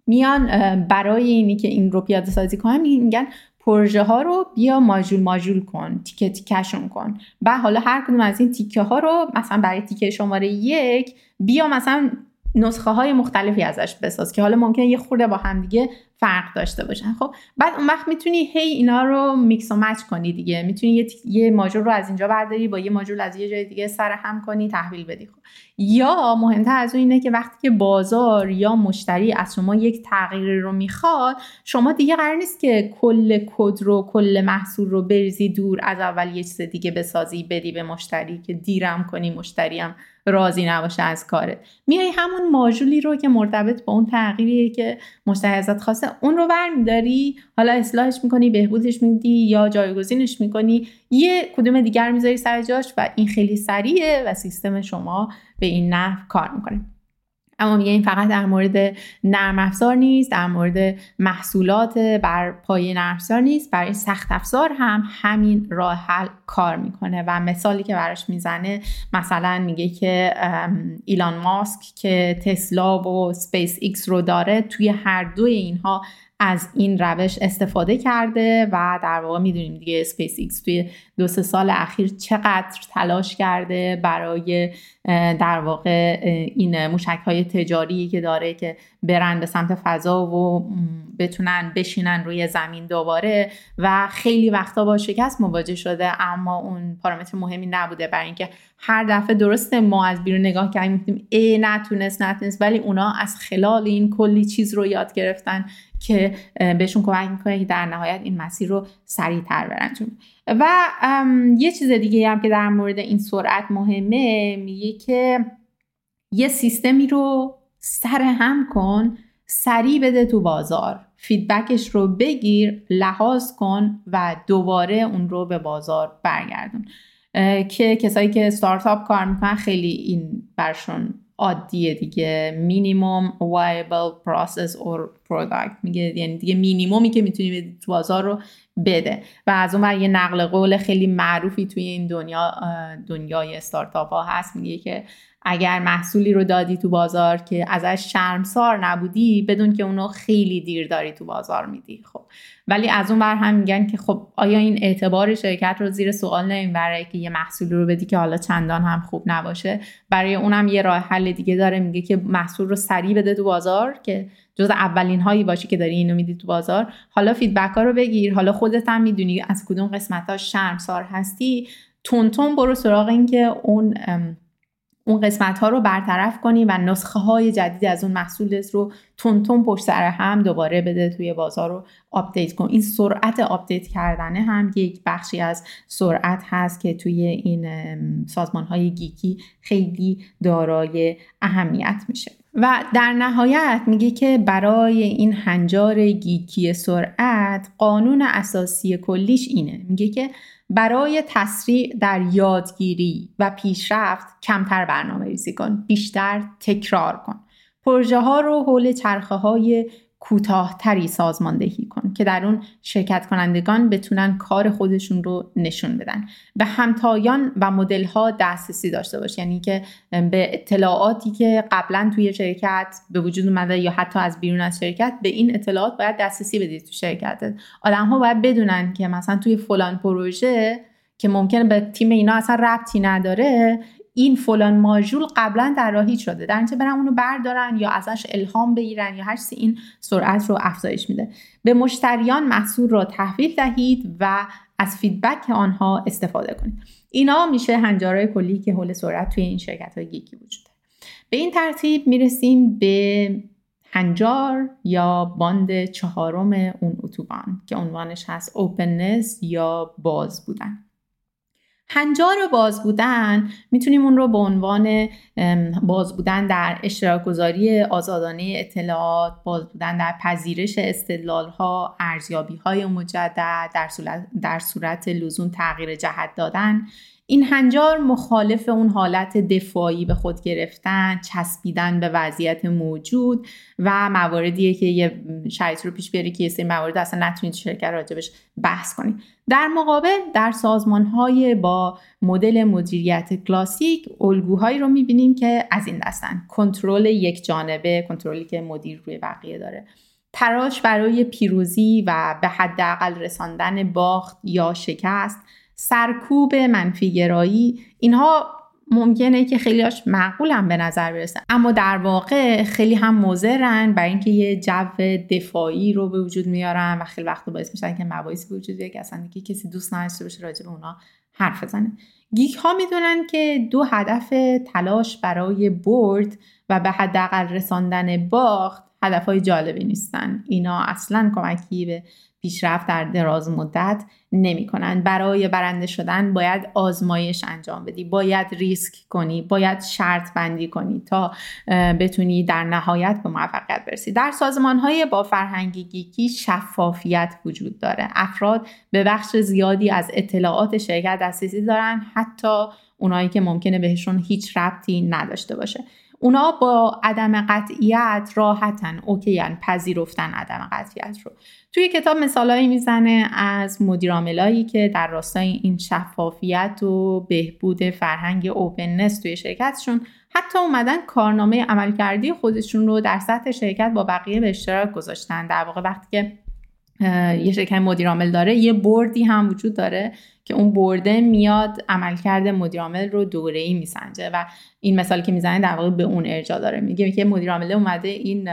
میان برای اینی که این رو پیاده سازی کنن میگن پروژه ها رو بیا ماژول ماژول کن تیکه تیکشون کن. و حالا هر کدوم از این تیکه ها رو مثلا برای تیکه شماره یک بیا مثلا نسخه های مختلفی ازش بساز که حالا ممکنه یه خورده با هم دیگه فرق داشته باشن. خب بعد اون وقت می‌تونی هی اینا رو میکس و match کنی دیگه. می‌تونی یه, یه ماژول رو از اینجا برداری با یه ماژول از یه جای دیگه سر هم کنی تحویل بدی. خب یا مهمتر از اون اینه که وقتی که بازار یا مشتری از شما یک تغییری رو می‌خواد شما دیگه قرار نیست که کل کد رو کل محصول رو بریزی دور از اول یه چیز دیگه بسازی بدی به مشتری که دیرم کنی مشتریم راضی نباشه از کارت. میای همون ماژولی رو که مرتبط با اون تغییریه که مشتری ازت خواسته اون رو برمیداری حالا اصلاحش می‌کنی بهبودش میدی یا جایگزینش می‌کنی یه کدوم دیگر می‌ذاری سر جاش و این خیلی سریعه و سیستم شما به این نحو کار می‌کنه. اما میگه این فقط در مورد نرم افزار نیست در مورد محصولات بر پایه نرم افزار نیست برای سخت افزار هم همین راه حل کار می‌کنه. و مثالی که براش می‌زنه مثلا میگه که ایلان ماسک که تسلا و سپیس ایکس رو داره توی هر دوی اینها از این روش استفاده کرده و در واقع می‌دونیم دیگه سپیس ایکس توی دو سه سال اخیر چقدر تلاش کرده برای در واقع این موشک های تجاری که داره که برن به سمت فضا و بتونن بشینن روی زمین دوباره و خیلی وقتا با شکست مواجه شده. اما اون پارامتر مهمی نبوده. برای اینکه هر دفعه درسته ما از بیرون نگاه کردیم ای نتونست نتونست. ولی اونا از خلال این کلی چیز رو یاد گرفتن. که بهشون کمک می‌کنه که در نهایت این مسیر رو سریعتر برن. و یه چیز دیگه هم که در مورد این سرعت مهمه میگه که یه سیستمی رو سر هم کن سریع بده تو بازار. feedback ش رو بگیر لحاظ کن و دوباره اون رو به بازار برگردون. که کسایی که استارتاپ کار می‌کنن خیلی این براشون عادیه دیگه. minimum viable process or product میگه یعنی دیگه مینیمومی که می‌تونی تو بازار رو بده. و از اون یه نقل قول خیلی معروفی توی این دنیا دنیای استارتاپ ها هست. میگه که اگر محصولی رو دادی تو بازار که ازش شرمسار نبودی بدون که اونو خیلی دیر داری تو بازار میدی خب. ولی از اون بر هم میگن که خب آیا این اعتبار شرکت رو زیر سوال نمی‌بره که یه محصولی رو بدی که حالا چندان هم خوب نباشه؟ برای اونم یه راه حل دیگه داره میگه که محصول رو سریع بده تو بازار که جز اولین هایی باشی که داری اینو میدی تو بازار. حالا feedback ها رو بگیر حالا خودت هم می‌دونی از کدوم قسمت ها شرمسار هستی. تند تند برو سراغ این که اون اون قسمت ها رو برطرف کنی و نسخه های جدید از اون محصول رو تند تند پشت سر هم دوباره بده توی بازار رو آپدیت کن. این سرعت آپدیت کردنه هم یک بخشی از سرعت هست که توی این سازمان های geek ی خیلی دارای اهمیت میشه. و در نهایت میگه که برای این هنجار geek ی سرعت قانون اساسی کلیش اینه. میگه که برای تسریع در یادگیری و پیشرفت کمتر برنامه ریزی کن بیشتر تکرار کن. پروژه ها رو حول چرخه های کوتاهتری سازماندهی کن که در اون شرکت کنندگان بتونن کار خودشون رو نشون بدن. به همتایان و مدل ها دسترسی داشته باش. یعنی که به اطلاعاتی که قبلا توی شرکت به وجود اومده یا حتی از بیرون از شرکت به این اطلاعات باید دسترسی بدید تو شرکتت آدم ها باید بدونن که مثلا توی فلان پروژه که ممکنه به تیم اینا اصلا ربطی نداره این فلان ماژول قبلا طراحی شده در اینجا برن اونو بردارن یا ازش الهام بگیرن یا هر این سرعت رو افزایش میده. به مشتریان محصول را تحویل دهید و از فیدبک آنها استفاده کنید. اینا میشه هنجارهای کلی که حول سرعت توی این شرکت های گیکی وجود داره. به این ترتیب می‌رسیم به هنجار یا باند چهارم اون اتوبان که عنوانش هست اوپننس یا باز بودن. هنجار باز بودن می‌تونیم اون رو به عنوان باز بودن در اشتراک گذاری آزادانه اطلاعات باز بودن در پذیرش استدلال ها ارزیابی های مجدد در صورت, در صورت لزوم تغییر جهت دادن. این هنجار مخالف اون حالت دفاعی به خود گرفتن چسبیدن به وضعیت موجود و مواردیه که یه شرایط رو پیش بیاری که یه سری موارد اصلا نتونید شرکت راجبش بحث کنید در مقابل در سازمان های با مدل مدیریت کلاسیک الگوهایی رو می‌بینیم که از این دستن کنترل یک جانبه کنترلی که مدیر روی بقیه داره. تراش برای پیروزی و به حداقل رساندن باخت یا شکست سرکوب منفی گرایی اینها ممکنه که خیلیاش معقول هم به نظر برسن. اما در واقع خیلی هم مضرن برای اینکه یه جو دفاعی رو به وجود میارن و خیلی وقت باعث میشن که مباحثی وجود بیاد که اصلا دیگه کسی دوست نداشته باشه راجع به اونا حرف بزنه. گیک ها می‌دونن که دو هدف تلاش برای برد و به حداقل رساندن باخت هدف های جالبی نیستن. اینا اصلا کمکی به پیشرفت در دراز مدت نمی‌کنن. برای برنده شدن باید آزمایش انجام بدی باید ریسک کنی باید شرط بندی کنی تا بتونی در نهایت به موفقیت برسی. در سازمان های با فرهنگی گیکی شفافیت وجود داره. افراد به بخش زیادی از اطلاعات شرکت دسترسی دارن حتی اونایی که ممکنه بهشون هیچ ربطی نداشته باشه. اونا با عدم قطعیت راحتن اوکیان پذیرفتن عدم قطعیت رو. توی کتاب مثالهایی می‌زنه از مدیراملایی که در راستای این شفافیت و بهبود فرهنگ اوپننس توی شرکتشون حتی اومدن کارنامه عملکردی خودشون رو در سطح شرکت با بقیه به اشتراک گذاشتن. در واقع وقتی که یه شرکت مدیرعامل داره. یه بردی هم وجود داره که اون برده میاد عملکرد مدیرعامل رو دوره ای میسنجه و این مثالی که می‌زنه در واقع به اون ارجا داره. میگه که مدیرعامل اومده این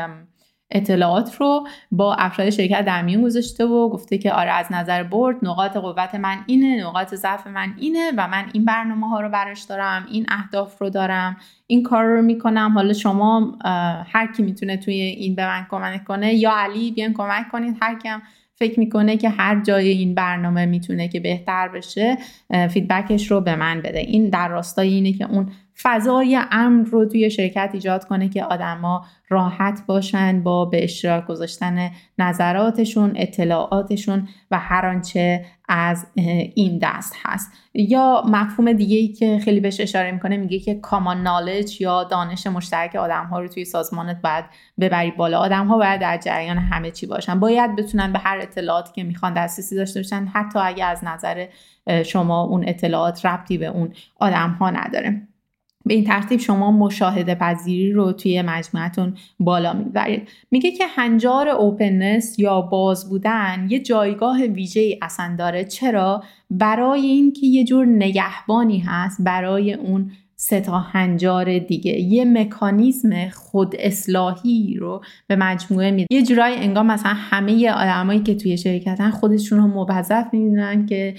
اطلاعات رو با افراد شرکت در میون گذاشته و گفته که آره از نظر برد نقاط قوت من اینه نقاط ضعف من اینه و من این برنامه ها رو براش دارم این اهداف رو دارم این کار رو می‌کنم. حالا شما هر کی می‌تونه توی این به من کمک کنه یا علی بیان کمک کنید. هر کیم فکر می‌کنه که هر جای این برنامه می‌تونه که بهتر بشه فیدبکش رو به من بده. این در راستای اینه که اون فضای امن رو توی شرکت ایجاد کنه که آدما راحت باشن با به اشتراک گذاشتن نظراتشون اطلاعاتشون و هر آنچه از این دست هست. یا مفهوم دیگه ای که خیلی بهش اشاره می‌کنه میگه که کامان نالج یا دانش مشترک آدم ها رو توی سازمانت باید ببری بالا. آدم ها باید در جریان همه چی باشن. باید بتونن به هر اطلاعاتی که می‌خوان دسترسی داشته باشن. حتی اگه از نظر شما اون اطلاعات ربطی به اون آدم ها نداره. به این ترتیب شما مشاهده پذیری رو توی مجموعتون بالا می‌برید. میگه که هنجار اوپننس یا باز بودن یه جایگاه ویژه ای اصلا داره. چرا؟ برای اینکه یه جور نگهبانی هست برای اون سه تا هنجار دیگه. یه مکانیزم خود اصلاحی رو به مجموعه میده یه جورایی انگار مثلا همه آدمایی که توی شرکتن خودشون رو موظف می‌دونن که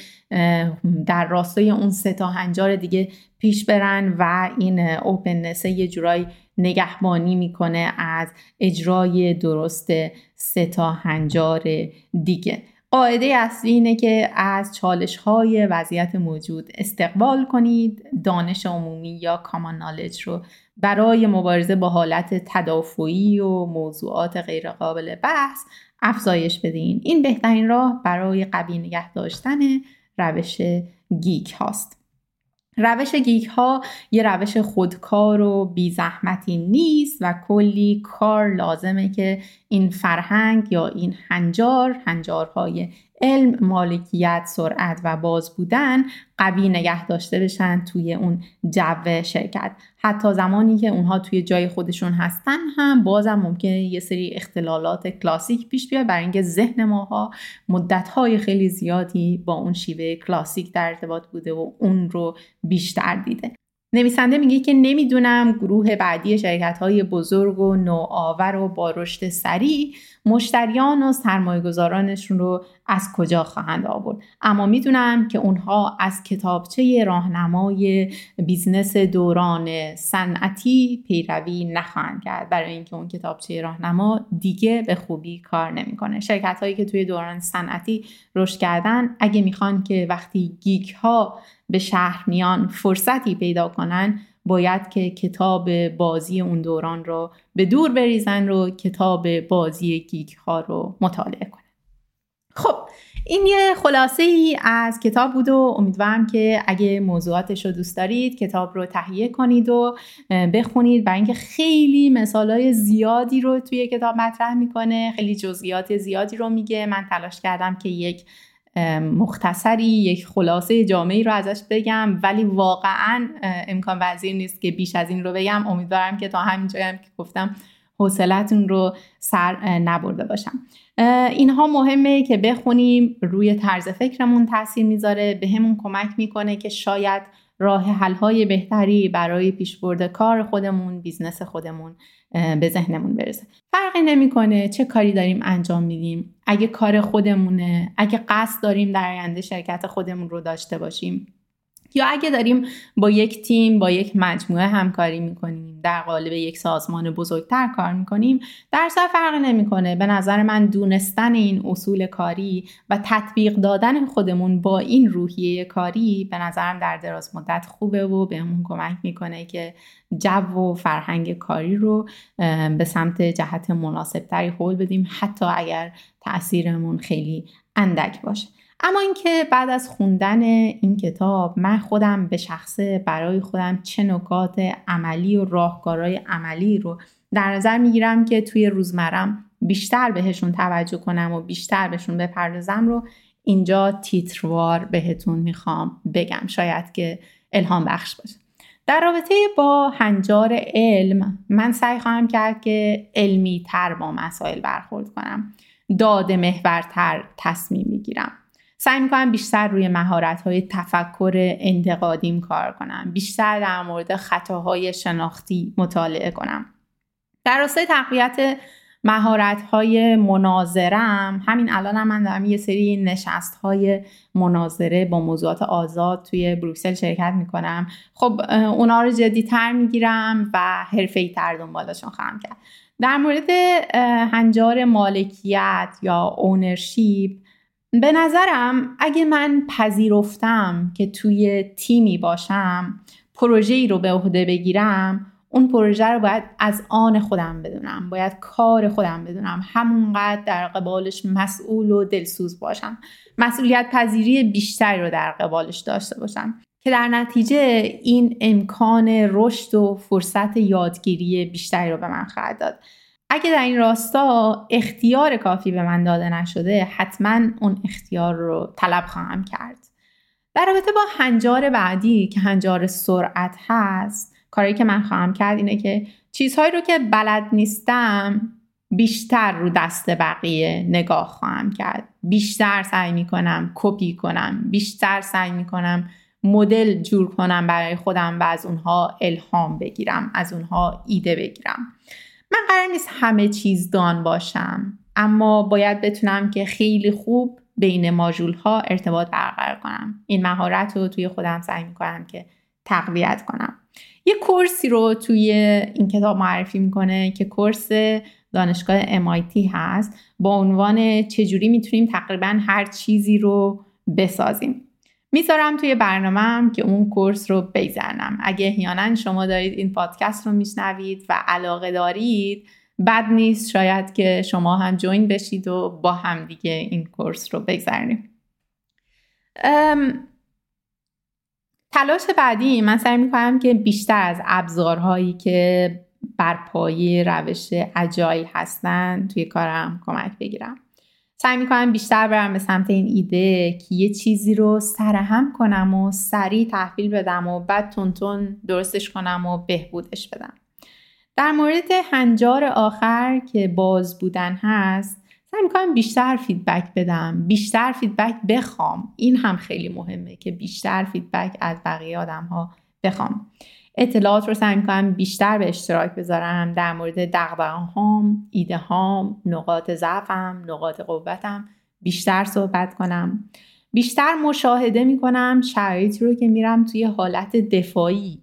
در راستای اون سه تا هنجار دیگه پیش برن و این اوپننس یه جورایی نگهبانی می‌کنه از اجرای درست سه تا هنجار دیگه. قاعده اصلی اینه که از چالش های وضعیت موجود استقبال کنید دانش عمومی یا کامان نالج رو برای مبارزه با حالت تدافعی و موضوعات غیرقابل بحث افزایش بدین. این بهترین راه برای قوی نگه داشتن روش geek هاست. روش geek ها یه روش خودکار و بی زحمتی نیست و کلی کار لازمه که این فرهنگ یا این هنجار هنجارهای علم مالکیت سرعت و باز بودن قوی نگه داشته بشن توی اون جو شرکت. حتی زمانی که اونها توی جای خودشون هستن هم بازم ممکنه یه سری اختلالات کلاسیک پیش بیاد برای اینکه ذهن ماها مدتهای خیلی زیادی با اون شیوه کلاسیک در ارتباط بوده و اون رو بیشتر دیده. نویسنده میگه که نمی‌دونم گروه بعدی شرکت های بزرگ و نوآور و با رشد سریع مشتریان و سرمایه گذارانشون رو از کجا خواهند آورد. اما می‌دونم که اونها از کتابچه راهنمای بیزنس دوران صنعتی پیروی نخواهند کرد. برای اینکه اون کتابچه راهنما دیگه به خوبی کار نمی‌کنه. شرکت هایی که توی دوران صنعتی رشد کردن اگه می‌خوان که وقتی گیک ها به شهر میان فرصتی پیدا کنن باید که کتاب بازی اون دوران رو به دور بریزن رو کتاب بازی گیک ها رو مطالعه کنن. خب این یه خلاصه ای از کتاب بود و امیدوارم که اگه موضوعاتش رو دوست دارید کتاب رو تهیه کنید و بخونید برای اینکه خیلی مثالای زیادی رو توی کتاب مطرح می‌کنه خیلی جزئیات زیادی رو میگه. من تلاش کردم که یک مختصری یک خلاصه جامعی رو ازش بگم ولی واقعا امکان پذیر نیست که بیش از این رو بگم. امیدوارم که تا همین هم که گفتم حوصلتون رو سر نبرده باشم. اینها مهمه که بخونیم روی طرز فکرمون تاثیر می‌ذاره به همون کمک می‌کنه که شاید راه حلهای بهتری برای پیشبرد کار خودمون بیزنس خودمون به ذهنمون برسه. فرقی نمی‌کنه چه کاری داریم انجام میدیم. اگه کار خودمونه اگه قصد داریم در آینده شرکت خودمون رو داشته باشیم. یا اگه داریم با یک تیم با یک مجموعه همکاری می‌کنیم در قالب یک سازمان بزرگتر کار می‌کنیم درصد فرق نمی‌کنه. به نظر من دونستن این اصول کاری و تطبیق دادن خودمون با این روحیه کاری به نظرم در دراز مدت خوبه و بهمون کمک می‌کنه که جو و فرهنگ کاری رو به سمت جهت مناسبتری حول بدیم حتی اگر تاثیرمون خیلی اندک باشه. اما اینکه بعد از خوندن این کتاب من خودم به شخصه برای خودم چه نکات عملی و راهکارهای عملی رو در نظر می‌گیرم که توی روزمرم بیشتر بهشون توجه کنم و بیشتر بهشون بپردازم رو اینجا تیتروار بهتون می‌خوام بگم. شاید که الهام بخش باشه. در رابطه با هنجار علم من سعی خواهم کرد که علمی تر با مسائل برخورد کنم. داد محورتر تصمیم می‌گیرم. سعی می‌کنم بیشتر روی مهارت های تفکر انتقادیم کار کنم. بیشتر در مورد خطاهای شناختی مطالعه کنم. در راستای تقویت مهارت های مناظرم همین الان هم من دارم یه سری نشست های مناظره با موضوعات آزاد توی بروکسل شرکت می‌کنم. خب اونا رو جدی تر می‌گیرم و حرفه تر دنبالشون خواهم کرد. در مورد هنجار مالکیت یا اونرشیپ به نظرم اگه من پذیرفتم که توی تیمی باشم پروژه ای رو به عهده بگیرم اون پروژه رو باید از آن خودم بدونم. باید کار خودم بدونم. همونقدر در قبالش مسئول و دلسوز باشم. مسئولیت پذیری بیشتری رو در قبالش داشته باشم. که در نتیجه این امکان رشد و فرصت یادگیری بیشتری رو به من خواهد داد. اگه در این راستا اختیار کافی به من داده نشده حتما اون اختیار رو طلب خواهم کرد. در رابطه با هنجار بعدی که هنجار سرعت هست کاری که من خواهم کرد اینه که چیزهایی رو که بلد نیستم بیشتر رو دست بقیه نگاه خواهم کرد. بیشتر سعی می‌کنم کپی کنم بیشتر سعی می‌کنم مدل جور کنم برای خودم و از اونها الهام بگیرم از اونها ایده بگیرم. من قرار نیست همه چیز دان باشم اما باید بتونم که خیلی خوب بین ماژول ها ارتباط برقرار کنم. این مهارت رو توی خودم سعی می‌کنم که تقویت کنم. یه کورسی رو توی این کتاب معرفی می‌کنه که کورس دانشگاه MIT هست. با عنوان چجوری می‌تونیم تقریبا هر چیزی رو بسازیم. می‌ذارم توی برنامهم که اون کورس رو بگذرنم. اگه احیانا شما دارید این پادکست رو میشنوید و علاقه دارید بد نیست شاید که شما هم جوین بشید و با هم دیگه این کورس رو بگذرنیم تلاش بعدی من سعی می‌کنم که بیشتر از ابزارهایی که بر پایه روش اجایل هستن توی کارم کمک بگیرم. سعی می‌کنم بیشتر برم به سمت این ایده که یه چیزی رو سرهم کنم و سریع تحویل بدم و بعد تندتند درستش کنم و بهبودش بدم. در مورد هنجار آخر که باز بودن هست سعی می‌کنم بیشتر feedback بدم بیشتر feedback بخوام. این هم خیلی مهمه که بیشتر feedback از بقیه آدم ها بخوام. اطلاعات رو سعی می‌کنم بیشتر به اشتراک بذارم در مورد دغدغه هام ایده هام نقاط ضعفم نقاط قوتم بیشتر صحبت کنم. بیشتر مشاهده می‌کنم شرایطی رو که میرم توی حالت دفاعی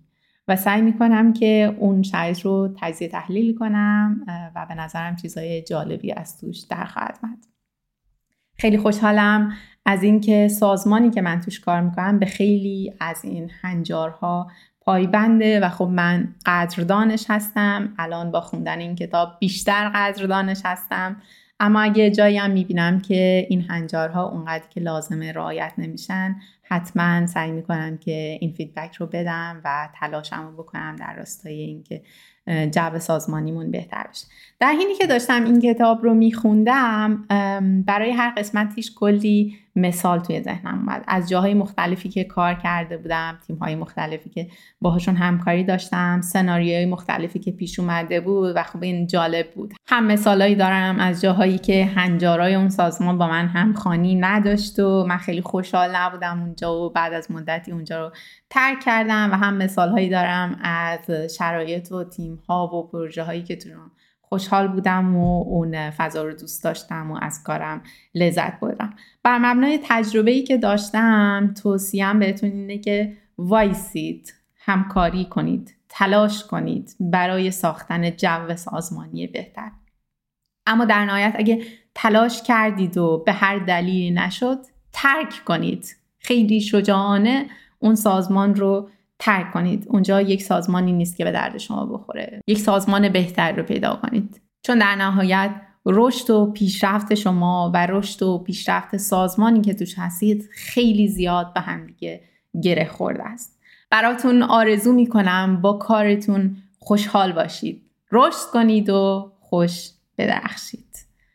و سعی می‌کنم که اون شرایط رو تجزیه تحلیل کنم و به نظرم چیزهای جالبی از توش در خواهد خیلی خوشحالم از اینکه سازمانی که من توش کار می‌کنم به خیلی از این هنجارها پایبنده و خب من قدردانش هستم. الان با خوندن این کتاب بیشتر قدردانش هستم. اما اگه جایی هم می‌بینم که این هنجارها اونقدر که لازمه رعایت نمیشن حتما سعی می‌کنم که این فیدبک رو بدم و تلاشم رو بکنم در راستای اینکه جو سازمانیمون بهتر بشه. در حینی که داشتم این کتاب رو میخوندم برای هر قسمتیش کلی مثال توی ذهنم اومد. از جاهای مختلفی که کار کرده بودم تیمهای مختلفی که باهاشون همکاری داشتم سناریوهای مختلفی که پیش اومده بود و خب این جالب بود. هم مثالایی دارم از جاهایی که هنجارای اون سازمان با من همخانی نداشت و من خیلی خوشحال نبودم اونجا و بعد از مدتی اونجا رو ترک کردم و هم مثالهایی دارم از شرایط و تیمها و پروژه هایی که تو خوشحال بودم و اون فضا رو دوست داشتم و از کارم لذت بردم. بر مبنای تجربه ای که داشتم توصیم بهتون اینه که وایسید همکاری کنید تلاش کنید برای ساختن جو سازمانی بهتر. اما در نهایت اگه تلاش کردید و به هر دلیلی نشد ترک کنید. خیلی شجاعانه اون سازمان رو ترک کنید. اونجا یک سازمانی نیست که به درد شما بخوره. یک سازمان بهتر رو پیدا کنید. چون در نهایت رشد و پیشرفت شما و رشد و پیشرفت سازمانی که توش هستید خیلی زیاد به هم دیگه گره خورده است. براتون آرزو می‌کنم با کارتون خوشحال باشید. رشد کنید و خوش بدرخشید.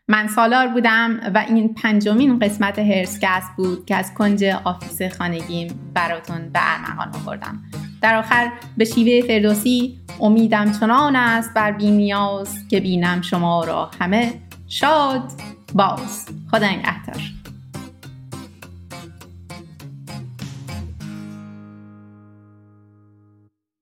من سالار بودم و این پنجمین قسمت هرسکست بود که از کنج آفیس خانگیم براتون به ارمغان آوردم. در آخر به شیوه فردوسی امیدم چنان است بر بینیاز که بینم شما را همه شاد باز. خدا نگهدار.